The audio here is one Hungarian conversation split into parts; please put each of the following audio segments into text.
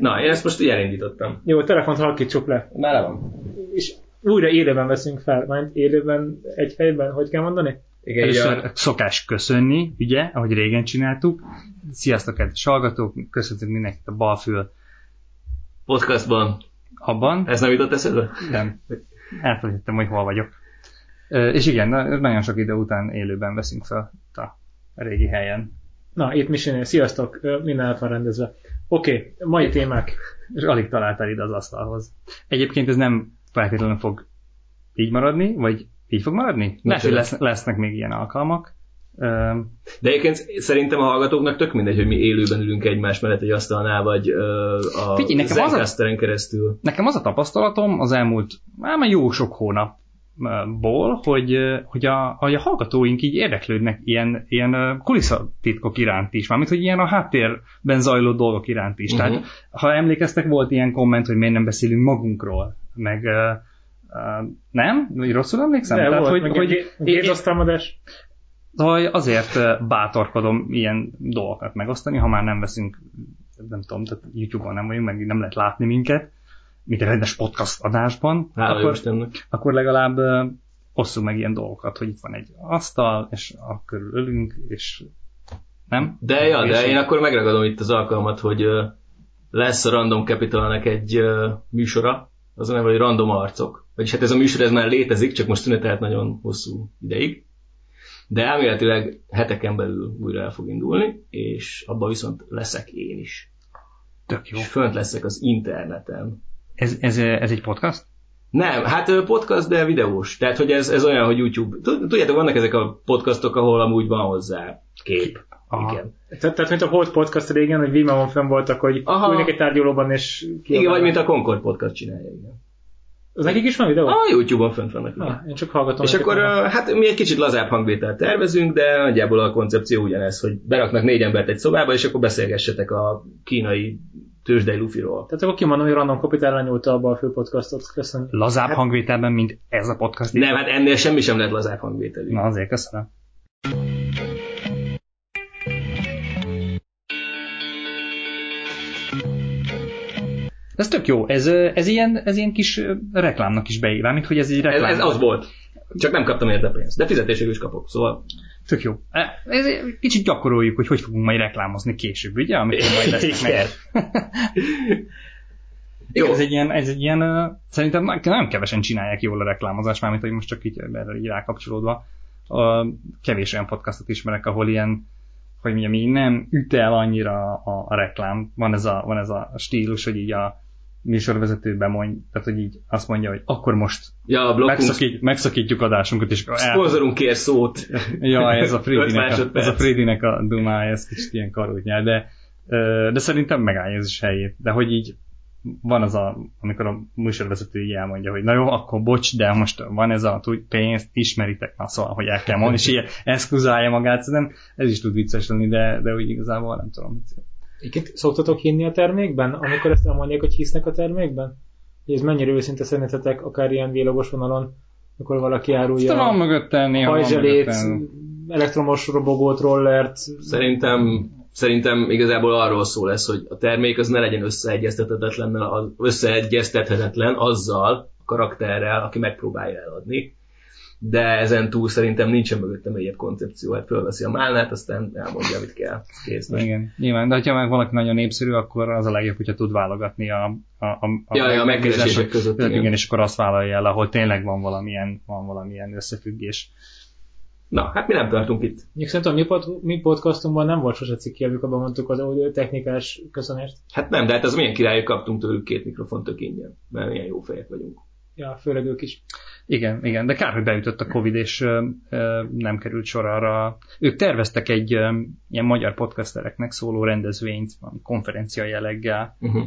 Na, én ezt most így elindítottam. Jó, a telefont halkítsuk le. Már le van. És újra élőben veszünk fel. Majd élőben egy helyben, hogy kell mondani? Igen, így a, Először szokás köszönni, ugye, ahogy régen csináltuk. Sziasztok, kedves hallgatók, köszöntünk mindenkit a balfül podcastban. abban. Ez nem jutott eszedbe? Nem, elfelejtettem, hogy hol vagyok. És igen, na- nagyon sok idő után élőben veszünk fel a régi helyen. Na, itt Misinél. Sziasztok, minden el van rendezve. Oké, okay, mai témák. És alig találtál ide az asztalhoz. Egyébként ez nem feltétlenül fog így maradni, vagy így fog maradni? Lehet, hogy lesz, lesznek még ilyen alkalmak. De egyébként szerintem a hallgatóknak tök mindegy, hogy mi élőben ülünk egymás mellett egy asztalnál, vagy a Figyelj, nekem az a- keresztül. Nekem az a tapasztalatom az elmúlt már jó sok hónapból, hogy, hogy, a, hogy a hallgatóink így érdeklődnek ilyen, ilyen kulisszatitkok iránt is, mármint hogy ilyen a háttérben zajló dolgok iránt is. Uh-huh. Mhm. Tehát ha emlékeztek, volt ilyen komment, hogy miért nem beszélünk magunkról, meg ö, nem? Vagy Rosszul emlékszem? De Tehát, volt, hogy, meg hogy egy gédasztalmadás. Szóval azért bátorkodom ilyen dolgokat megosztani, ha már nem veszünk, nem tudom, tehát YouTube-on nem vagyunk, meg nem lehet látni minket, mint egy rendes podcast adásban, Hála akkor, Istennek. akkor legalább osszunk meg ilyen dolgokat, hogy itt van egy asztal, és a körül ölünk, és nem? De ja, És de én akkor megragadom itt az alkalmat, hogy lesz a Random Capitalnek egy műsora, az a neve, hogy Random Arcok. Vagyis hát ez a műsor ez már létezik, csak most szünetelt nagyon hosszú ideig. De elméletileg heteken belül újra el fog indulni, és abban viszont leszek én is. Tök jó. És fönt leszek az interneten. Ez, ez, ez egy podcast? Nem, hát podcast, de videós. Tehát, hogy ez, ez olyan, hogy YouTube. Tud- Tudjátok, vannak ezek a podcastok, ahol amúgy van hozzá kép. Aha. Igen. Tehát, tehát, mint a Hold Podcast régen, hogy Vimeo-on fenn voltak, hogy Aha. ülnek egy tárgyalóban, és Igen, vagy mint a Concord podcast csinálja, igen. Az nekik is van videó? A YouTube-on fönt vannak. igen. Ah, én csak hallgatom. És akkor a- hát mi egy kicsit lazább hangvételt tervezünk, de nagyjából a koncepció ugyanez, hogy beraknak négy embert egy szobába, és akkor beszélgessetek a kínai tőzsdei lufiról. Tehát akkor kimondom, hogy Random Capital nyúlta abba a fő podcastot. Köszönöm. Lazább hangvételben, mint ez a podcast? Nem, hát ennél semmi sem lehet lazább hangvételű. Na azért köszönöm. Ez tök jó, ez, ez, ilyen, ez ilyen kis reklámnak is beír, mint hogy ez egy Ez, reklám. ez az volt. Csak nem kaptam érte pénzt. De fizetésig is kapok, szóval Tök jó. E, Ez kicsit gyakoroljuk, hogy hogy fogunk majd reklámozni később, ugye? Amikor majd lesznek meg. Jó. Ez egy ilyen, ez egy ilyen ö, szerintem nem kevesen csinálják jól a reklámozást, mármint hogy most csak így erre így rákapcsolódva. A, kevés olyan podcastot ismerek, ahol ilyen, hogy mondjam, így nem üt el annyira a, a reklám. Van ez a, van ez a stílus, hogy így a műsorvezető bemondja, tehát hogy így azt mondja, hogy akkor most Ja, a megszakít, megszakítjuk adásunkat, és el, szponzorunk kér szót. Ja, ez a Frédinek a, ez a, Frédinek a dumája, ez kicsit ilyen nyel, de, de szerintem megállja ez is helyét. De hogy így van az a, amikor a műsorvezető így elmondja, hogy na jó, akkor bocs, de most van ez a pénzt, ismeritek, na szóval, hogy el kell mondani, és ilyen eszkuzálja magát, szerintem ez is tud vicces lenni, de, de úgy igazából nem tudom. Egyébként szoktatok hinni a termékben, amikor ezt elmondják, hogy hisznek a termékben? Hogy ez mennyire őszinte szerintetek, akár ilyen villogos vonalon, amikor valaki árulja Aztán van mögötte néha van hajzselét, elektromos robogót, rollert, Szerintem, szerintem igazából arról szól ez, hogy a termék az ne legyen összeegyeztethetetlen, az- összeegyeztethetetlen azzal a karakterrel, aki megpróbálja eladni. De ezen túl szerintem nincsen mögötte mélyebb koncepció. Hát fölveszi a málnát, aztán elmondja, amit kell. Kész. Igen, nyilván, de ha meg valaki nagyon népszerű, akkor az a legjobb, hogyha tud válogatni a, a, a, a Ja, ja, a megkeresések között, igen. igen, és akkor azt vállalja el, ahol tényleg van valamilyen, van valamilyen összefüggés. Na, hát mi nem tartunk itt. Még szerintem a mi, pod, mi podcastunkban nem volt sose cikki, amikor bemondtuk az audio technikás köszönést. Hát nem, de hát az milyen királyok kaptunk tőlük két mikrofont tök ingyen, mert milyen jó fejek vagyunk. Ja, főleg ők is. Igen, igen, de kár, hogy beütött a Covid, és ö, ö, nem került sor arra. Ők terveztek egy ö, ilyen magyar podcastereknek szóló rendezvényt, valami konferencia jelleggel. Uh-huh.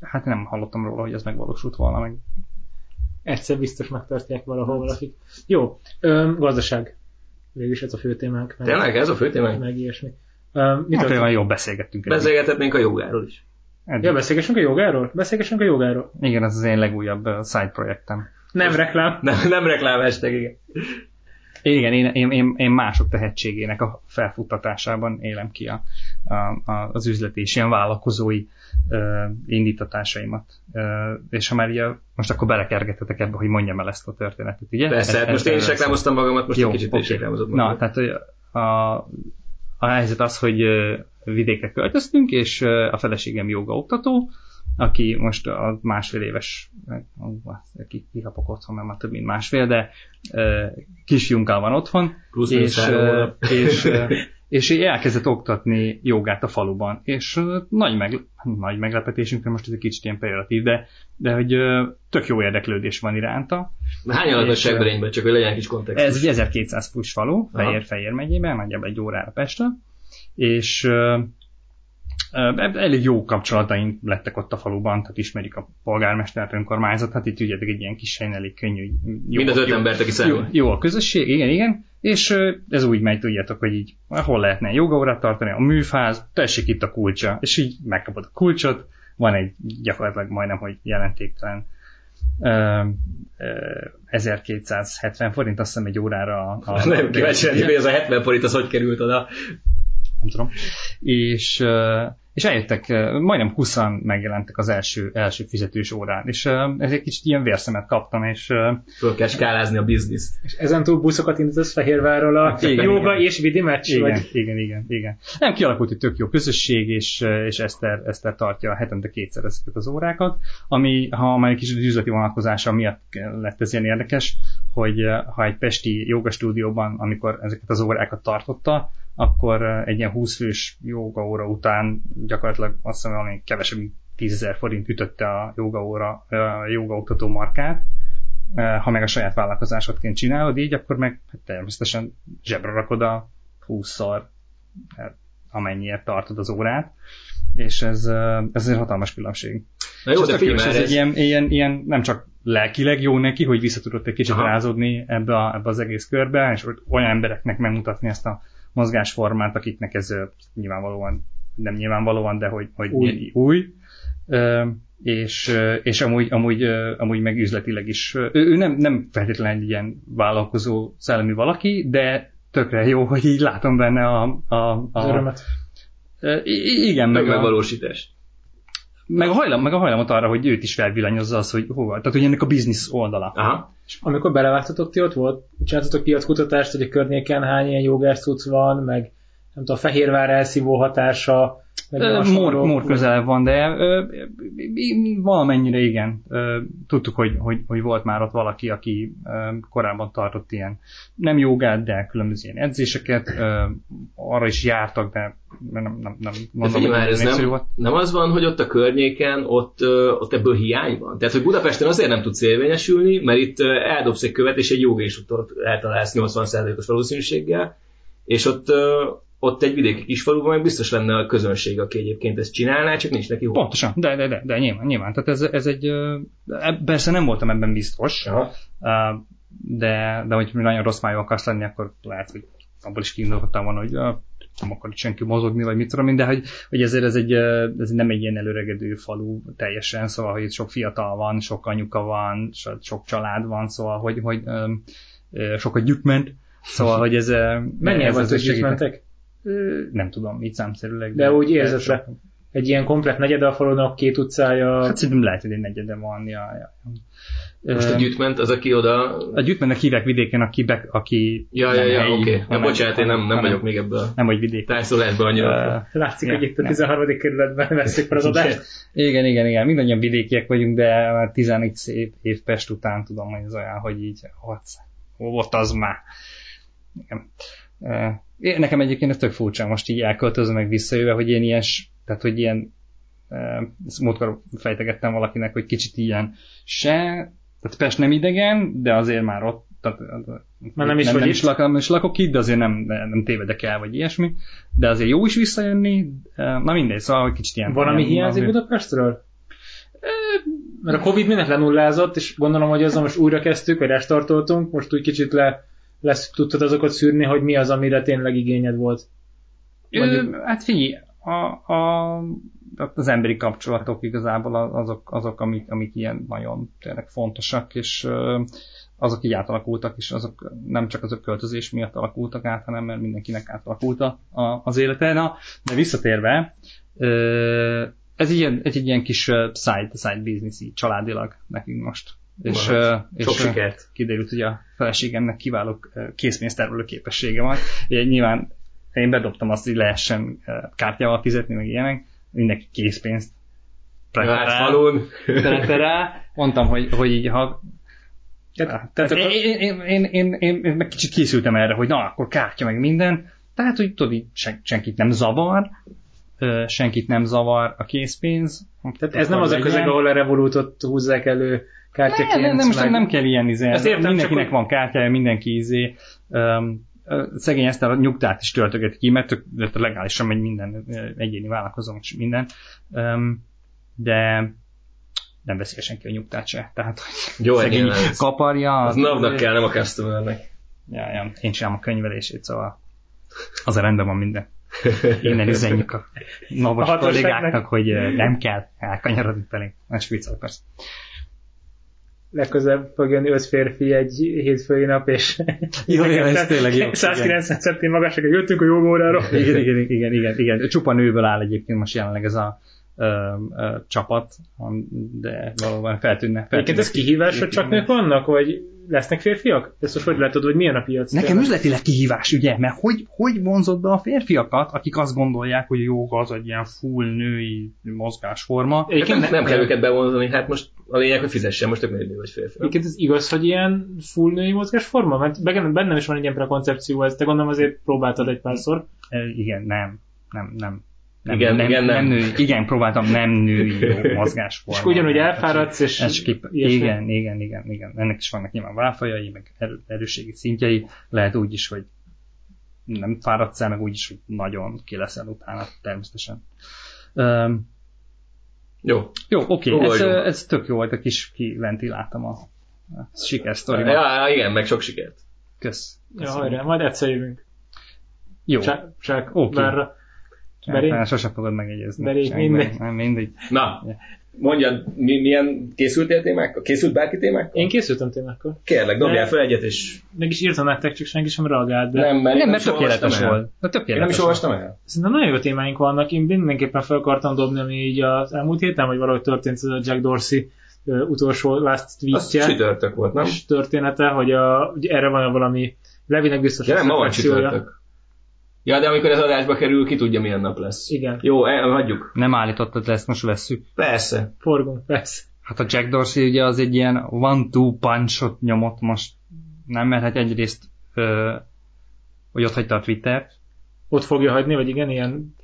Hát nem hallottam róla, hogy ez megvalósult volna meg. Egyszer biztos megtartják valahol valakik. Jó, öm, gazdaság. Végülis ez a fő témánk. Meg, Tényleg ez a fő témánk? meg ilyesmi. Öm, mit Hát olyan jól beszélgettünk. Beszélgethetnénk a jogáról is. Eddig. Ja, beszélgessünk a jogáról? Beszélgessünk a jogáról. Igen, ez az én legújabb ö, side projektem. Nem reklám. Nem, nem reklám hashtag, igen. Igen, én, én, én, én mások tehetségének a felfuttatásában élem ki a, a, a, az üzleti és ilyen vállalkozói uh, indítatásaimat. Uh, és ha már ilyen, most akkor belekergetetek ebbe, hogy mondjam el ezt a történetet, ugye? Persze, hát most én is reklámoztam magamat, most Jó, egy kicsit oké. is reklámozott Na, magamat. tehát a, a, helyzet az, hogy vidékre költöztünk, és a feleségem joga oktató, aki most a másfél éves, kikapok otthon, mert már több mint másfél, de ö, kisfiunkkal van otthon, Plusz és, és, és elkezdett oktatni jogát a faluban, és nagy, meg, nagy meglepetésünkre, most ez egy kicsit ilyen pejoratív, de, de hogy tök jó érdeklődés van iránta, Hányan laknak és, Segberényben, csak hogy legyen egy kis kontextus. ez egy 1200 fős falu. Fehér-Fehér megyében, nagyjából egy órára Pestre, és elég jó kapcsolataink lettek ott a faluban, tehát ismerik a polgármestert, önkormányzat, hát itt tudjátok egy ilyen kis helyen elég könnyű. Jó, Mind az öt jó, embert, aki jó, jó a közösség, igen, igen, és ez úgy megy, tudjátok, hogy így hol lehetne jogaórát tartani, a műfáz, tessék itt a kulcsa, és így megkapod a kulcsot, van egy gyakorlatilag majdnem, hogy jelentéktelen 1270 forint, azt hiszem egy órára a, a Nem kíváncsi lenni, hogy ez a 70 forint az hogy került oda. nem tudom. És, és eljöttek, majdnem 20 megjelentek az első, első fizetős órán, és ez egy kicsit ilyen vérszemet kaptam, és Föl kell skálázni a bizniszt. És ezen túl buszokat indítasz Fehérvárról a Igen, joga igen. és vidi meccs? igen, Vagy? igen, igen, igen. Nem kialakult egy tök jó közösség, és, és Eszter, Eszter tartja hetente kétszer ezeket az órákat, ami, ha már egy kicsit üzleti vonatkozása miatt lett ez ilyen érdekes, hogy ha egy pesti jogastúdióban, amikor ezeket az órákat tartotta, akkor ö, egy ilyen 20 fős jogaóra után gyakorlatilag azt hiszem, valami kevesebb, mint 10 ezer forint ütötte a jogaóra, a jogaoktató markát, Ö, ha meg a saját vállalkozásodként csinálod így, akkor meg hát természetesen zsebre rakod a 20-szor, hát, amennyiért tartod az órát, és ez, ez egy hatalmas különbség. Na jó, És ez de figyelj már, ez egy ilyen, ilyen, ilyen, nem csak lelkileg jó neki, hogy vissza tudott egy kicsit Aha. rázódni ebbe, a, ebbe az egész körbe, és hogy olyan embereknek megmutatni ezt a mozgásformát, akiknek ez nyilvánvalóan, nem nyilvánvalóan, de hogy, hogy Új. új. új. Ö, és, és amúgy, amúgy, amúgy meg üzletileg is. Ő, ő nem, nem feltétlenül egy ilyen vállalkozó szellemi valaki, de tökre jó, hogy így látom benne a, a, Az a örömet. Ö, i- igen, meg a, megvalósítás. Meg a, hajlam, meg a hajlamot arra, hogy őt is felvillanyozza az, hogy hova. Tehát, hogy ennek a biznisz oldala. Aha. És amikor belevágtatok ti ott volt, csináltatok piackutatást, hogy a környéken hány ilyen jogás cucc van, meg nem tudom, a Fehérvár elszívó hatása, Mór, mór közel van, de valamennyire igen. Ö, Tudtuk, hogy, hogy, hogy volt már ott valaki, aki ö, korábban tartott ilyen nem jogát, de különböző ilyen edzéseket. Ö, Arra is jártak, de nem, nem, nem mondom, hogy ez nem, volt. nem az van, hogy ott a környéken, ott, ö, ott ebből hiány van? Tehát, hogy Budapesten azért nem tudsz érvényesülni, mert itt eldobsz egy követ, és egy jogésútot eltalálsz 80%-os valószínűséggel, és ott, ö, ott egy vidéki kisfaluban meg biztos lenne a közönség, aki egyébként ezt csinálná, csak nincs neki hol. Pontosan, de, de, de, de nyilván, nyilván. Tehát ez, ez egy, eb- persze nem voltam ebben biztos, Aha. De, de hogy nagyon rossz májú akarsz lenni, akkor lehet, hogy abból is kiindulhattam volna, hogy nem akar senki mozogni, vagy mit tudom én, de hogy, hogy ezért ez, egy, ez nem egy ilyen előregedő falu teljesen, szóval, hogy itt sok fiatal van, sok anyuka van, so- sok család van, szóval, hogy, hogy sok a gyükment, szóval, hogy ez... uh, Mennyien ez, vagytok, Ö, Nem tudom, így számszerűleg. De úgy érzed sok-. Egy ilyen komplet negyede a falunak, két utcája. Hát szerintem lehet, hogy egy negyede van. Ja, ja. Most a gyűjtment, az aki oda... A gyűjtmennek hívják vidéken, aki, be, aki Ja, ja, ja, oké. Okay. hanem- bocsánat, én nem, nem hanem- vagyok még ebből. Nem vagy vidék. Tájszólásban annyira. Ö, Látszik, Ja, hogy itt a nem. 13. kerületben veszik fel az adást. igen, igen, igen, mindannyian vidékiek vagyunk, de már 11 év, év Pest után tudom, hogy ez olyan, hogy így, ott, ott az már. Igen. Ö, én- Nekem egyébként ez tök furcsa, most így elköltözöm meg visszajöve, hogy én ilyen, tehát hogy ilyen, ezt múltkor fejtegettem valakinek, hogy kicsit ilyen se, tehát Pest nem idegen, de azért már ott, tehát, Már nem is nem, nem is, lak, nem is lakok itt, de azért nem, nem tévedek el, vagy ilyesmi, de azért jó is visszajönni, na mindegy, szóval hogy kicsit ilyen. Van, ami hiányzik Budapestről? Mert a Covid mindent lenullázott, és gondolom, hogy azzal most újra kezdtük, vagy restartoltunk, most úgy kicsit le, lesz, tudtad azokat szűrni, hogy mi az, amire tényleg igényed volt. Ö, hát figyelj, a, a, az emberi kapcsolatok igazából azok, azok amik, amik ilyen nagyon tényleg fontosak, és azok így átalakultak, és azok nem csak az a költözés miatt alakultak át, hanem mert mindenkinek átalakult a, az élete. Na, de visszatérve, ez ilyen, egy, egy ilyen kis side, side business így családilag nekünk most. És, uh, és Sok sikert. kiderült, hogy a feleségemnek kiváló készpénztároló képessége van. Ugye, nyilván én bedobtam azt, hogy lehessen kártyával fizetni, meg ilyenek, mindenki készpénzt preferál. preferál. Mondtam, hogy, hogy így, ha tehát, tehát én, én, én, én, én, én meg kicsit készültem erre, hogy na, akkor kártya meg minden. Tehát, hogy tudod, így sen, senkit nem zavar, senkit nem zavar a készpénz. Tehát ez nem az a közeg, ahol a Revolutot húzzák elő kártyaként. Nem, nem, nem, nem kell ilyen izé. Értem, Mindenkinek csak, van kártyája, mindenki izé. Um, szegény ezt a nyugtát is töltöget ki, mert tök, legálisan megy minden egyéni vállalkozó, és minden. Um, de nem veszi senki a nyugtát se. Tehát, hogy Jó, szegény kaparja. Az navnak kell, nem a customernek. Ja, ja, én csinálom a könyvelését, szóval az a rendben van minden. Innen üzenjük a novos a kollégáknak, hogy nem kell elkanyarodni felé. Más viccel persze. Legközelebb fog jönni öt férfi egy hétfői nap, és jó, jó, ez tényleg jó. 190 centi magasak, jöttünk a jogórára. Igen, igen, igen, igen, igen. Csupa nőből áll egyébként most jelenleg ez a ö, ö, csapat, de valóban feltűnne. feltűnne Egyébként ez kihívás, hogy csak nők vannak, vagy lesznek férfiak? Ezt most hogy látod, hogy milyen a piac? Nekem tényleg? üzletileg kihívás, ugye? Mert hogy, hogy vonzott be a férfiakat, akik azt gondolják, hogy joga az egy ilyen full női mozgásforma. Egyébként nem, nem kell őket bevonzani, hát most a lényeg, hogy fizessen, most tök nő vagy férfi. Egyébként ez igaz, hogy ilyen full női mozgásforma? Mert bennem is van egy ilyen prekoncepció, ezt te gondolom azért próbáltad egy párszor. E, igen, nem. Nem, nem. Nem, igen, nem, igen, nem. nem női, igen, próbáltam nem női jó mozgásforma. És ugyanúgy elfáradsz, és... Ez kip, igen, igen, igen, igen. Ennek is vannak nyilván válfajai, meg erő, erősségi szintjei. Lehet úgy is, hogy nem fáradsz el, meg úgy is, hogy nagyon ki leszel utána, természetesen. Um, jó. Jó, oké, okay. ez, ez tök jó volt, a kis kiventiláltam a, a sikersztori. Ja, ja, igen, meg sok sikert. Kösz. Ja, hajrá, majd egyszer jövünk. Jó. Csak, csak okay. Hát, sose fogod megjegyezni. Beri, mindegy. Nem, mindegy. Na, mondjad, mi, milyen készültél témákkal? Készült bárki témákkal? Én készültem témákkal. Kérlek, dobjál fel egyet, és... Meg is írtam nektek, csak senki sem reagált. De... Nem, mert, nem, mert tökéletes volt. De tökéletes én nem is olvastam el. Szerintem nagyon jó témáink vannak. Én mindenképpen fel akartam dobni, ami így az elmúlt héten, vagy valahogy történt ez a Jack Dorsey utolsó last tweetje. Az csütörtök volt, nem? És története, hogy a, ugye erre van valami Levinek biztos ja, nem, ma van csütörtök. Ja, de amikor ez adásba kerül, ki tudja milyen nap lesz. Igen. Jó, el, hagyjuk. Nem állítottad le, ezt most vesszük. Persze. Forgunk, persze. Hát a Jack Dorsey ugye az egy ilyen one-two punchot nyomott most. Nem, mert hát egyrészt ö, hogy ott hagyta a Twittert. Ott fogja hagyni, vagy igen, ilyen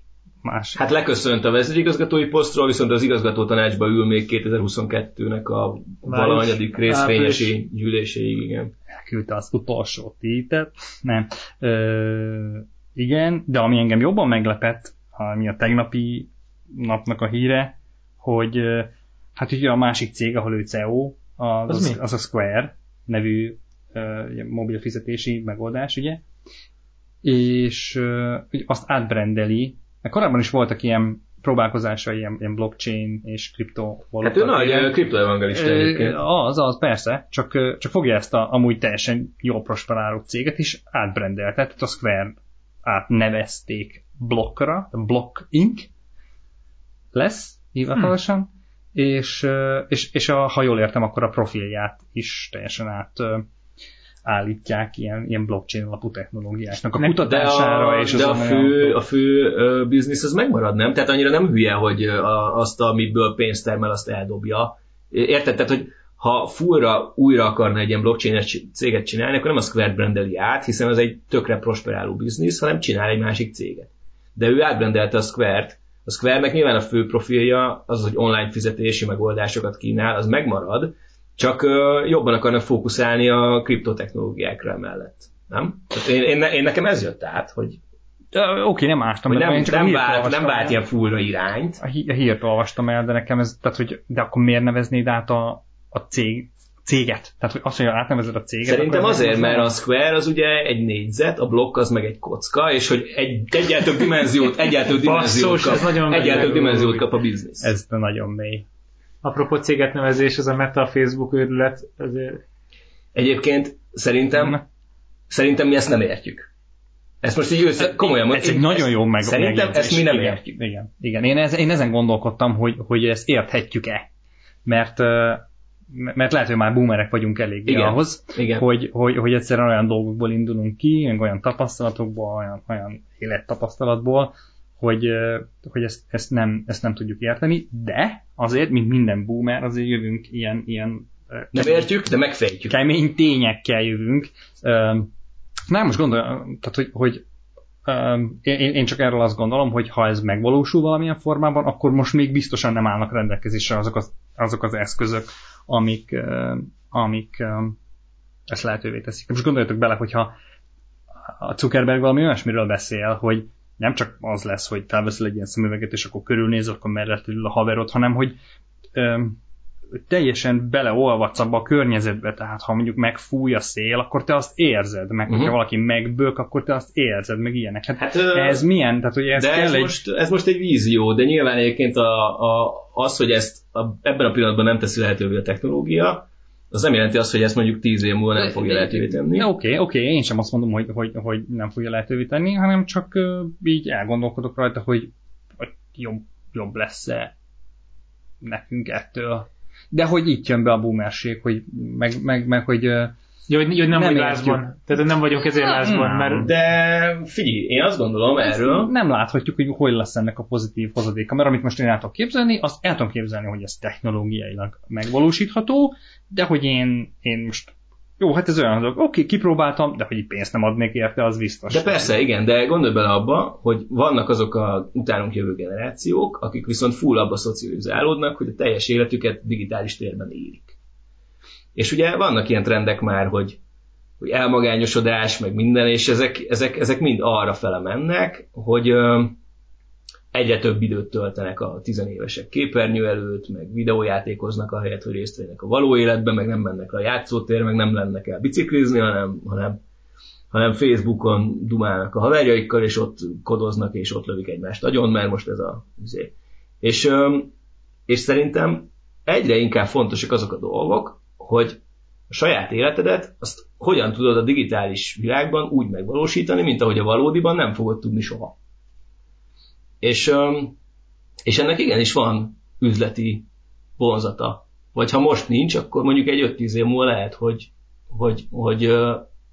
más. Hát leköszönt a vezérigazgatói posztról, viszont az igazgató tanácsba ül még 2022-nek a valahanyadik részvényesi gyűléséig, igen. Elküldte az utolsó títet. Nem. Ö, igen, de ami engem jobban meglepett, ami a tegnapi napnak a híre, hogy hát ugye a másik cég, ahol ő CEO, az, az, az, az a Square nevű uh, mobil fizetési megoldás, ugye? És uh, azt átbrendeli, mert korábban is voltak ilyen próbálkozása ilyen, ilyen blockchain és kripto Hát ő nagy kriptoevangelista egyébként. Az, az, persze, csak, csak fogja ezt a amúgy teljesen jól prosperáló céget is átbrendelte, tehát a Square átnevezték blokkra, Block Inc. lesz hivatalosan, hmm. és, és, és a, ha jól értem, akkor a profilját is teljesen át állítják ilyen, ilyen blockchain alapú technológiáknak a kutatására. De a, és de a fő, a fő biznisz az megmarad, nem? Tehát annyira nem hülye, hogy azt, amiből pénzt termel, azt eldobja. Érted? Tehát, hogy ha fullra újra akarna egy ilyen blockchain céget csinálni, akkor nem a Square brandeli át, hiszen az egy tökre prosperáló biznisz, hanem csinál egy másik céget. De ő átbrendelte a Square-t, a Square-nek nyilván a fő profilja az, hogy online fizetési megoldásokat kínál, az megmarad, csak jobban akarnak fókuszálni a kriptotechnológiákra mellett. Nem? Tehát én, én, én, nekem ez jött át, hogy Oké, okay, nem ástam hogy nem, nem, vált, nem vált ilyen fullra irányt. A, hí- a hírt olvastam el, de nekem ez, tehát hogy, de akkor miért neveznéd át a, a cég céget. Tehát, hogy azt mondja, átnevezed a céget. Szerintem azért, az mert a square az ugye egy négyzet, a blokk az meg egy kocka, és hogy egy, egyáltalán több dimenziót, egyáltalán több dimenziót Basszus, kap, ez nagyon több meglepő. dimenziót kap a biznisz. Ez nagyon mély. Apropó céget nevezés, ez a Meta a Facebook őrület, azért Egyébként szerintem, szerintem mi ezt nem értjük. Ezt most így össze, komolyan mondom. Ez egy nagyon jó meg Szerintem ezt mi nem igen, értjük. Igen, igen. Én, ez, én ezen gondolkodtam, hogy, hogy ezt érthetjük-e. Mert, ö, mert lehet, hogy már boomerek vagyunk elég Igen. ahhoz, Igen. hogy, hogy, hogy egyszerűen olyan dolgokból indulunk ki, olyan tapasztalatokból, olyan, olyan élettapasztalatból, hogy, hogy ezt, ezt, nem, ezt nem tudjuk érteni, de azért, mint minden boomer, azért jövünk ilyen, ilyen Nem értjük, de megfejtjük. kemény tényekkel jövünk. Nem, most gondolom, tehát, hogy, hogy én, én csak erről azt gondolom, hogy ha ez megvalósul valamilyen formában, akkor most még biztosan nem állnak rendelkezésre azok az, azok az eszközök, amik, amik ezt lehetővé teszik. Most gondoljatok bele, hogyha a Zuckerberg valami olyasmiről beszél, hogy nem csak az lesz, hogy felveszel egy ilyen szemüveget, és akkor körülnéz, akkor mellett ül a haverod, hanem hogy teljesen beleolvadsz abba a környezetbe, tehát ha mondjuk megfúj a szél, akkor te azt érzed, meg hogyha Mhm. valaki megbők, akkor te azt érzed, meg ilyenek. Hát, Hát, hát ö, ez milyen? Tehát, hogy ez de kell ez egy... most, ez most egy vízió, de nyilván egyébként a, a, az, hogy ezt a, ebben a pillanatban nem teszi lehetővé a technológia, az nem jelenti azt, hogy ezt mondjuk tíz év múlva nem fogja lehetővé tenni. Oké, oké, én sem azt mondom, hogy, hogy, hogy nem fogja lehetővé tenni, hanem csak ö, így elgondolkodok rajta, hogy, hogy jobb, jobb lesz-e nekünk ettől. De hogy itt jön be a boomerség, hogy meg, meg, meg hogy Jó, hogy, hogy nem, Nem vagy lázban. Tehát nem vagyunk ezért lázban, mert De figyelj, én azt gondolom erről, nem láthatjuk, hogy hogy lesz ennek a pozitív hozadéka, mert amit most én el tudok képzelni, azt el tudom képzelni, hogy ez technológiailag megvalósítható, de hogy én, én most jó, hát ez olyan dolog, oké, kipróbáltam, de hogy pénzt nem adnék érte, az biztos. de persze, igen, de gondolj bele abba, hogy vannak azok a utánunk jövő generációk, akik viszont full abba szocializálódnak, hogy a teljes életüket digitális térben élik. És ugye vannak ilyen trendek már, hogy, hogy elmagányosodás, meg minden, és ezek, ezek, ezek mind arra fele mennek, hogy egyre több időt töltenek a tizenévesek képernyő előtt, meg videójátékoznak a helyet, hogy részt vennek a való életben, meg nem mennek le a játszótér, meg nem lennek el biciklizni, hanem, hanem, hanem Facebookon dumálnak a haverjaikkal, és ott kodoznak, és ott lövik egymást agyon, mert most ez a... izé. És, és szerintem egyre inkább fontosak azok a dolgok, hogy a saját életedet azt hogyan tudod a digitális világban úgy megvalósítani, mint ahogy a valódiban nem fogod tudni soha. És, és ennek igenis van üzleti vonzata. Vagy ha most nincs, akkor mondjuk egy 5-10 év múlva lehet, hogy, hogy, hogy,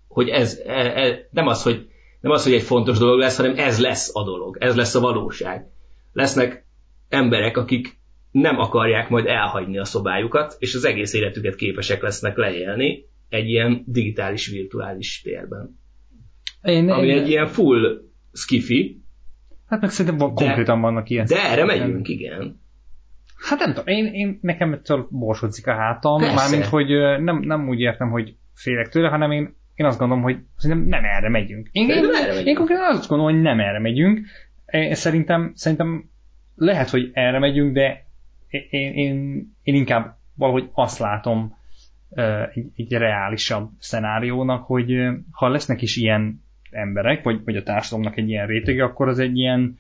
hogy ez, e, e, nem, az, hogy, nem az, hogy egy fontos dolog lesz, hanem ez lesz a dolog, ez lesz a valóság. Lesznek emberek, akik nem akarják majd elhagyni a szobájukat, és az egész életüket képesek lesznek leélni egy ilyen digitális, virtuális térben. én, Ami én, egy ilyen full skifi, Hát meg szerintem van, De- konkrétan vannak ilyen. de erre megyünk, igen. Hát nem tudom, én, én nekem ettől borsodzik a hátam, Persze. mármint, hogy nem, nem úgy értem, hogy félek tőle, hanem én, én azt gondolom, hogy szerintem nem erre megyünk. Én, én, erre megyünk. én konkrétan azt gondolom, hogy nem erre megyünk. Én, szerintem, szerintem lehet, hogy erre megyünk, de én, én, én inkább valahogy azt látom egy, egy reálisabb szenáriónak, hogy ha lesznek is ilyen emberek, vagy, vagy a társadalomnak egy ilyen rétege, akkor az egy ilyen,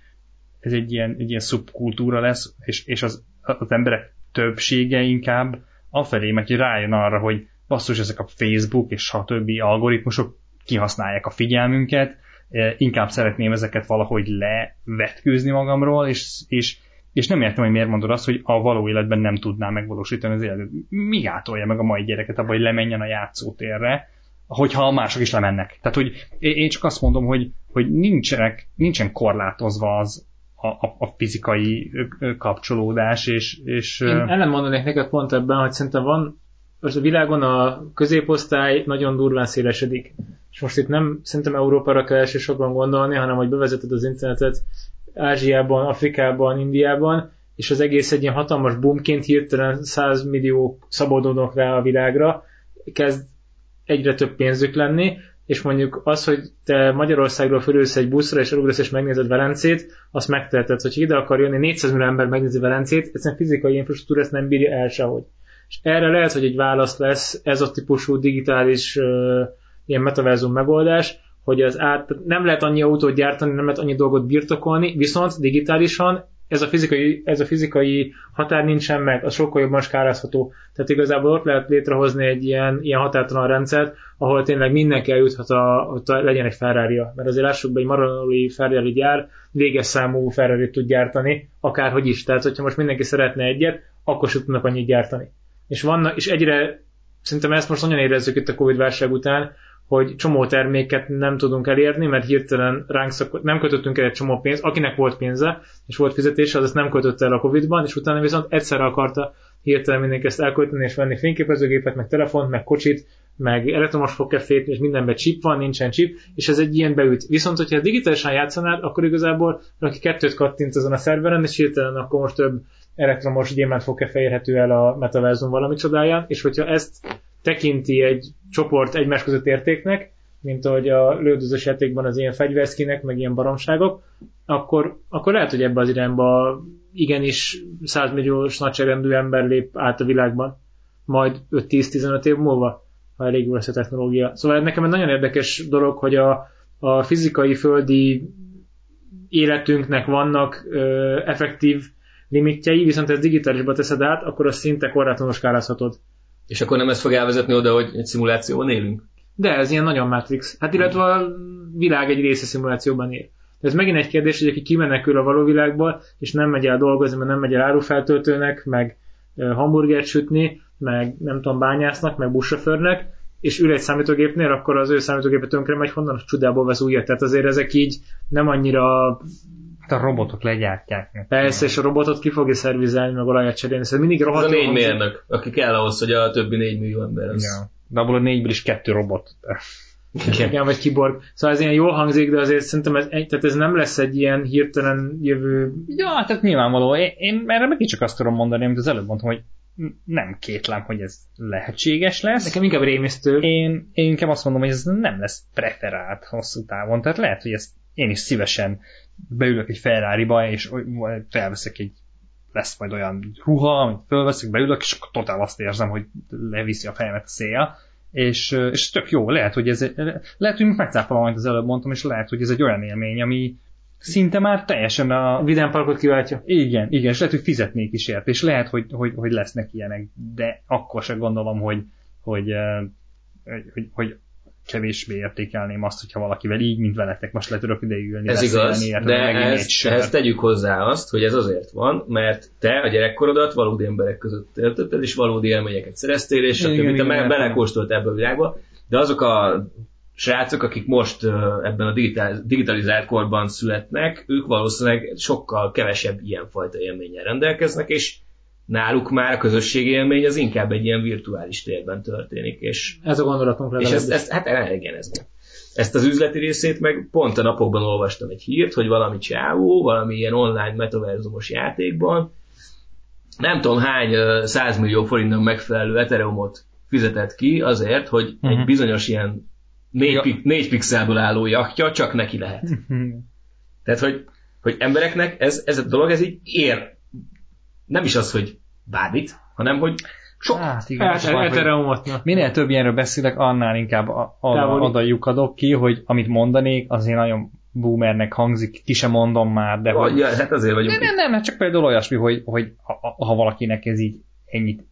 ez egy ilyen, egy ilyen szubkultúra lesz, és, és az, az emberek többsége inkább afelé megy, hogy rájön arra, hogy basszus, ezek a Facebook és a többi algoritmusok kihasználják a figyelmünket, eh, inkább szeretném ezeket valahogy levetkőzni magamról, és, és, és nem értem, hogy miért mondod azt, hogy a való életben nem tudná megvalósítani az életet. Mi gátolja meg a mai gyereket abban, hogy lemenjen a játszótérre, hogyha mások is lemennek. Tehát, hogy én csak azt mondom, hogy, hogy nincsenek, nincsen korlátozva az a, a, a fizikai kapcsolódás, és, és Én ellen mondanék neked pont ebben, hogy szerintem van, most a világon a középosztály nagyon durván szélesedik. És most itt nem szerintem Európára kell elsősorban gondolni, hanem hogy bevezeted az internetet Ázsiában, Afrikában, Indiában, és az egész egy ilyen hatalmas boomként hirtelen 100 millió szabadulnak rá a világra, kezd egyre több pénzük lenni, és mondjuk az, hogy te Magyarországról fölülsz egy buszra, és elugrasz és megnézed Velencét, azt megteheted, hogy ide akar jönni 400 millió ember megnézi Velencét, egyszerűen fizikai infrastruktúra ezt nem bírja el sehogy. És erre lehet, hogy egy válasz lesz ez a típusú digitális uh, ilyen metaverzum megoldás, hogy az át, nem lehet annyi autót gyártani, nem lehet annyi dolgot birtokolni, viszont digitálisan ez a fizikai, ez a fizikai határ nincsen meg, az sokkal jobban skálázható. Tehát igazából ott lehet létrehozni egy ilyen, ilyen határtalan rendszert, ahol tényleg mindenki eljuthat, a, hogy legyen egy ferrari -a. Mert azért lássuk be, egy maranoli Ferrari gyár véges számú ferrari tud gyártani, akárhogy is. Tehát, hogyha most mindenki szeretne egyet, akkor sem tudnak annyit gyártani. És, vannak, és egyre, szerintem ezt most nagyon érezzük itt a Covid válság után, hogy csomó terméket nem tudunk elérni, mert hirtelen ránk szak... nem kötöttünk el egy csomó pénzt, akinek volt pénze, és volt fizetése, az ezt nem kötötte el a Covid-ban, és utána viszont egyszerre akarta hirtelen mindenki ezt elkölteni, és venni fényképezőgépet, meg telefont, meg kocsit, meg elektromos fogkefét, és mindenben chip van, nincsen chip, és ez egy ilyen beüt. Viszont, hogyha digitálisan játszanád, akkor igazából aki kettőt kattint azon a szerveren, és hirtelen akkor most több elektromos gyémánt fogkefe érhető el a metaverzum valami csodáján, és hogyha ezt tekinti egy csoport egymás között értéknek, mint ahogy a lődözős játékban az ilyen fegyverszkinek, meg ilyen baromságok, akkor, akkor lehet, hogy ebbe az irányba igenis 100 milliós nagyságrendű ember lép át a világban, majd 5-10-15 év múlva, ha elég lesz a technológia. Szóval nekem egy nagyon érdekes dolog, hogy a, a fizikai földi életünknek vannak ö, effektív limitjei, viszont ez digitálisba teszed át, akkor azt szinte korlátlanul skálázhatod. És akkor nem ez fog elvezetni oda, hogy egy szimulációban élünk? De ez ilyen nagyon Matrix. Hát illetve a világ egy része szimulációban él. De ez megint egy kérdés, hogy aki kimenekül a való világból, és nem megy el dolgozni, mert nem megy el árufeltöltőnek, meg hamburgert sütni, meg nem tudom, bányásznak, meg buszsofőrnek, és ül egy számítógépnél, akkor az ő számítógépe tönkre megy, honnan csodából vesz újat. Tehát azért ezek így nem annyira Hát a robotok legyártják. Persze, és a robotot ki fogja szervizelni, meg olajat cserélni. Szóval mindig rohadt. Ez a négy mérnök, aki kell ahhoz, hogy a többi négy millió ember az... Ja. De abból a négyből is kettő robot. Igen. Igen, vagy kiborg. Szóval ez ilyen jól hangzik, de azért szerintem ez, tehát ez nem lesz egy ilyen hirtelen jövő... Ja, tehát nyilvánvaló. Én, én erre meg csak azt tudom mondani, amit az előbb mondtam, hogy nem kétlem, hogy ez lehetséges lesz. Nekem inkább rémisztő. Én, én inkább azt mondom, hogy ez nem lesz preferált hosszú távon. Tehát lehet, hogy ezt én is szívesen beülök egy Ferrari-ba, és felveszek egy lesz majd olyan ruha, amit fölveszek, beülök, és akkor totál azt érzem, hogy leviszi a fejemet a szél, és, és tök jó, lehet, hogy ez lehet, hogy megcáfolom, amit az előbb mondtam, és lehet, hogy ez egy olyan élmény, ami szinte már teljesen a... Vidám parkot kiváltja. Igen, igen, és lehet, hogy fizetnék is ért, és lehet, hogy, hogy, hogy lesznek ilyenek, de akkor se gondolom, hogy, hogy, hogy, hogy, hogy kevésbé értékelném azt, hogyha valakivel így, mint veletek most le tudok ülni. Ez igaz, de ezt, ezt tegyük hozzá azt, hogy ez azért van, mert te a gyerekkorodat valódi emberek között töltötted, és valódi élményeket szereztél, és igen, igen, te belekóstolt ebbe a világba, de azok a srácok, akik most ebben a digitalizált korban születnek, ők valószínűleg sokkal kevesebb ilyenfajta élménnyel rendelkeznek, és náluk már a közösségi élmény az inkább egy ilyen virtuális térben történik. És, ez a gondolatunk És ezt, ezt, hát igen, ez ezt az üzleti részét meg pont a napokban olvastam egy hírt, hogy valami csávó, valami ilyen online metaverzumos játékban nem tudom hány százmillió forintnak megfelelő Ethereumot fizetett ki azért, hogy uh-huh. egy mhm. bizonyos ilyen négy, ja. négy pixelből álló jachtja csak neki lehet. Uh-huh. Tehát, hogy, hogy embereknek ez, ez a dolog, ez így ér nem is az, hogy bármit, hanem hogy sok. Hát igen, hát, hát, minél több ilyenről beszélek, annál inkább oda lyukadok ki, hogy amit mondanék, azért nagyon boomernek hangzik, ki sem mondom már, de hogy... Ja, hát azért vagyunk Nem, nem, nem, csak például olyasmi, hogy, hogy ha, ha valakinek ez így ennyit,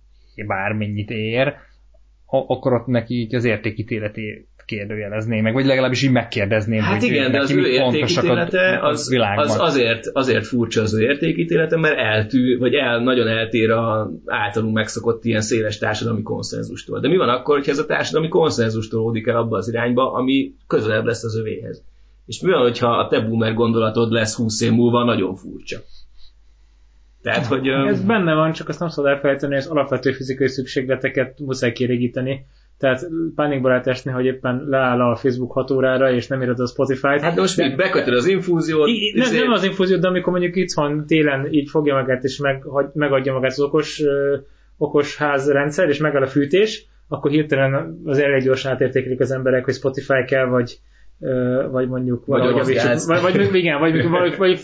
bármennyit ér, akkor ott neki az értékítéletét kérdőjelezném meg, vagy legalábbis így megkérdezném, hát hogy igen, de az ő értékítélete az, az azért, azért furcsa az ő értékítélete, mert eltű, vagy el, nagyon eltér a általunk megszokott ilyen széles társadalmi konszenzustól. De mi van akkor, hogyha ez a társadalmi konszenzustól ódik el abba az irányba, ami közelebb lesz az övéhez? És mi van, hogyha a te boomer gondolatod lesz 20 év múlva nagyon furcsa? Tehát, hogy... Ez benne van, csak azt nem szabad elfelejteni, hogy az alapvető fizikai szükségleteket muszáj kirégíteni tehát pánikba lehet esni, hogy éppen leáll a Facebook 6 órára, és nem írod a Spotify-t. Hát de most még bekötöd az infúziót. I, nem, nem az infúziót, de amikor mondjuk itthon télen így fogja magát, és meg, megadja magát az okos, ö, okos házrendszer, és megáll a fűtés, akkor hirtelen az elég gyorsan átértékelik az emberek, hogy Spotify kell, vagy vagy mondjuk vagy javítsuk, vagy, vagy, igen, vagy, vagy, vagy,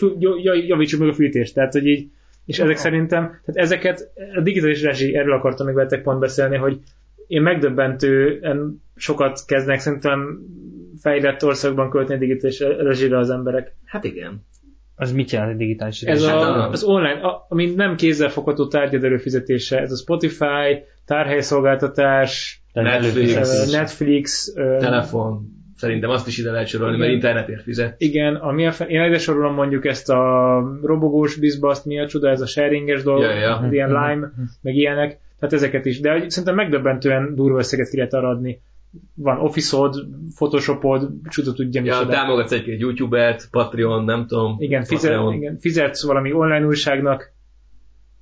javítsuk meg a fűtést. Tehát, hogy így És ezek szerintem, tehát ezeket a digitális rezsi, erről akartam még veletek pont beszélni, hogy én megdöbbentően sokat kezdnek szerintem fejlett országban költeni digitális rezsire az emberek. Hát igen. Az mit jelent a digitális Ez rezsi? a, az online, a, ami nem kézzelfogható tárgyad előfizetése, ez a Spotify, tárhelyszolgáltatás, Netflix. Netflix, Netflix Telefon. Szerintem azt is ide lehet sorolni, mert Igen. internetért fizet. Igen, ami a, fe- én ide sorolom mondjuk ezt a robogós bizbaszt, mi a csuda, ez a sharinges dolog, Ja, ja. ilyen lime, meg ilyenek, tehát ezeket is, de szerintem megdöbbentően durva összeget ki lehet arra adni. Van Office-od, Photoshopod, csuda tudja Ja, csoda. támogatsz egy-két YouTubert, Patreon, nem tudom. Igen, fizet, igen, fizetsz valami online újságnak,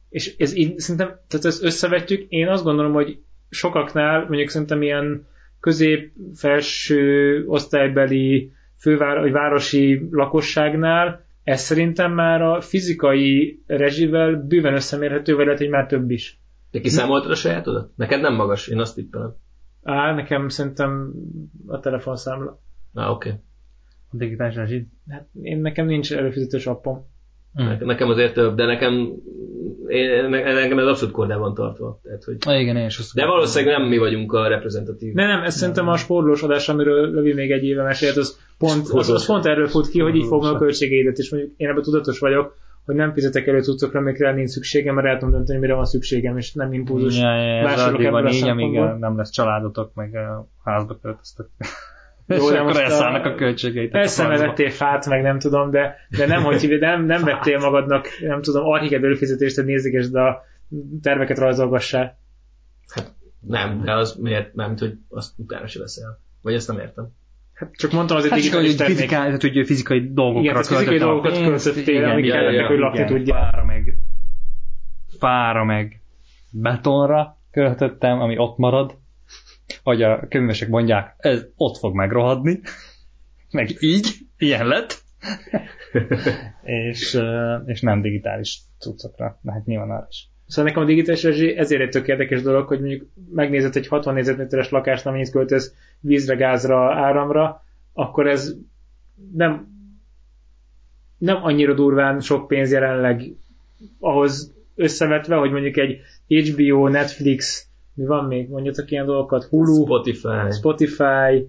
és ez így szerintem, tehát ezt összevetjük, én azt gondolom, hogy sokaknál, mondjuk szerintem ilyen közép-felső osztálybeli fővár, vagy városi lakosságnál, ez szerintem már a fizikai rezsivel bőven összemérhető, vagy lehet, hogy már több is. Te kiszámoltad a sajátodat? Neked nem magas, én azt tippelem. Á, nekem szerintem a telefonszámla. Na, oké. Okay. A digitális rezsi? Hát én nekem nincs előfizetős appom. Ne- Nekem azért több, de nekem, én, ne- nekem ez abszolút kordában tartva. Tehát, hogy... Ah, igen, én is azt De valószínűleg nem mi vagyunk a reprezentatív. Ne, nem, ez szerintem a sportlós adás, amiről Lövi még egy éve mesélt, az pont, az, az pont erről fut ki, hogy így fogom a költségeidet, és mondjuk én ebben tudatos vagyok, hogy nem fizetek elő cuccokra, amikre nincs szükségem, mert el tudom dönteni, mire van szükségem, és nem impulzus. Ja, ja, ez vásárolok ebből a így, amíg szempontból. nem lesz családotok, meg a házba költöztök. Jó, és de akkor most a- elszállnak a költségeit. Persze, mert vettél fát, meg nem tudom, de, de nem, hogy de nem, nem vettél magadnak, nem tudom, archiked előfizetést, hogy nézegesd a terveket rajzolgassál. Nem, de az miért nem, hogy azt utána se veszel. Vagy ezt nem értem. Hát csak mondtam, azért Hát csak, digitális hogy termék. fizikai, tehát, hogy fizikai dolgokra Igen, fizikai dolgokat költöttél, amik kellettek, hogy lakni tudjál. Fára meg, fára meg betonra költöttem, ami ott marad. Hogy a könyvesek mondják, ez ott fog megrohadni. Meg így, ilyen lett. és, és nem digitális cuccokra. De hát nyilván arra is. Szóval nekem a digitális rezsi ezért egy tök érdekes dolog, hogy mondjuk megnézed egy 60 négyzetméteres lakást, amennyit költesz vízre, gázra, áramra, akkor ez nem, nem annyira durván sok pénz jelenleg ahhoz összevetve, hogy mondjuk egy HBO, Netflix, mi van még, mondjatok ilyen dolgokat, Hulu, Spotify. Spotify,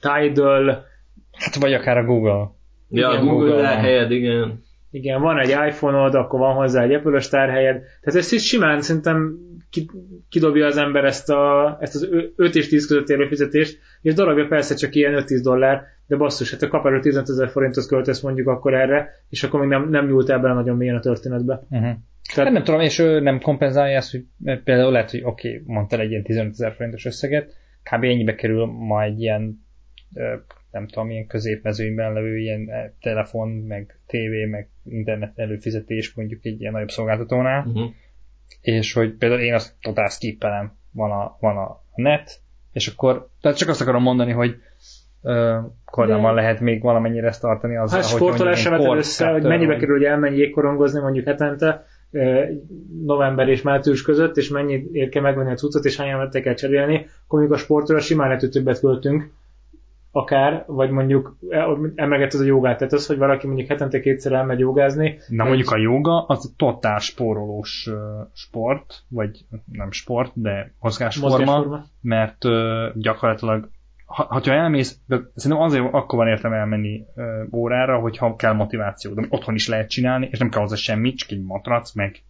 Tidal, Hát vagy akár a Google. Ja, igen, Google, Google Google helyed, igen. Igen, van egy iPhone-od, akkor van hozzá egy Apple-ös tárhelyed. Tehát ezt is simán szerintem ki- kidobja az ember ezt, a, ezt az 5 és 10 közötti előfizetést, és darabja persze csak ilyen 5-10 dollár, de basszus, hát a kap erről 15 ezer forintot költesz mondjuk akkor erre, és akkor még nem, nem nyúlt el bele nagyon mélyen a történetbe. Uh-huh. Tehát- Hát nem tudom, és ő nem kompenzálja ezt, hogy például lehet, hogy oké, okay, mondtál egy ilyen 15 ezer forintos összeget, kb. ennyibe kerül ma egy ilyen, nem tudom, ilyen középmezőnyben levő ilyen eh, telefon, meg tévé, meg internet előfizetés mondjuk egy ilyen nagyobb szolgáltatónál, Uh-huh. és hogy például én azt totál skippelem, van a, van a net, és akkor, tehát csak azt akarom mondani, hogy De- lehet még valamennyire ezt tartani az, Hát sportolás sem veted össze, hogy mennyibe kerül, hogy elmenj jégkorongozni mondjuk hetente, november és március között, és mennyi ér kell megvenni a cuccot, és hányan kell cserélni, akkor mondjuk a sportra simán lehet, hogy többet költünk, akár, vagy mondjuk emlegetted a jogát, tehát az, hogy valaki mondjuk hetente kétszer elmegy jogázni, Na mondjuk a joga az totál spórolós sport, vagy nem sport, de mozgásforma, mozgásforma. mert gyakorlatilag ha, ha elmész, de szerintem azért akkor van értem elmenni ö, órára, hogyha kell motiváció, de otthon is lehet csinálni, és nem kell hozzá semmit, csak egy matrac, meg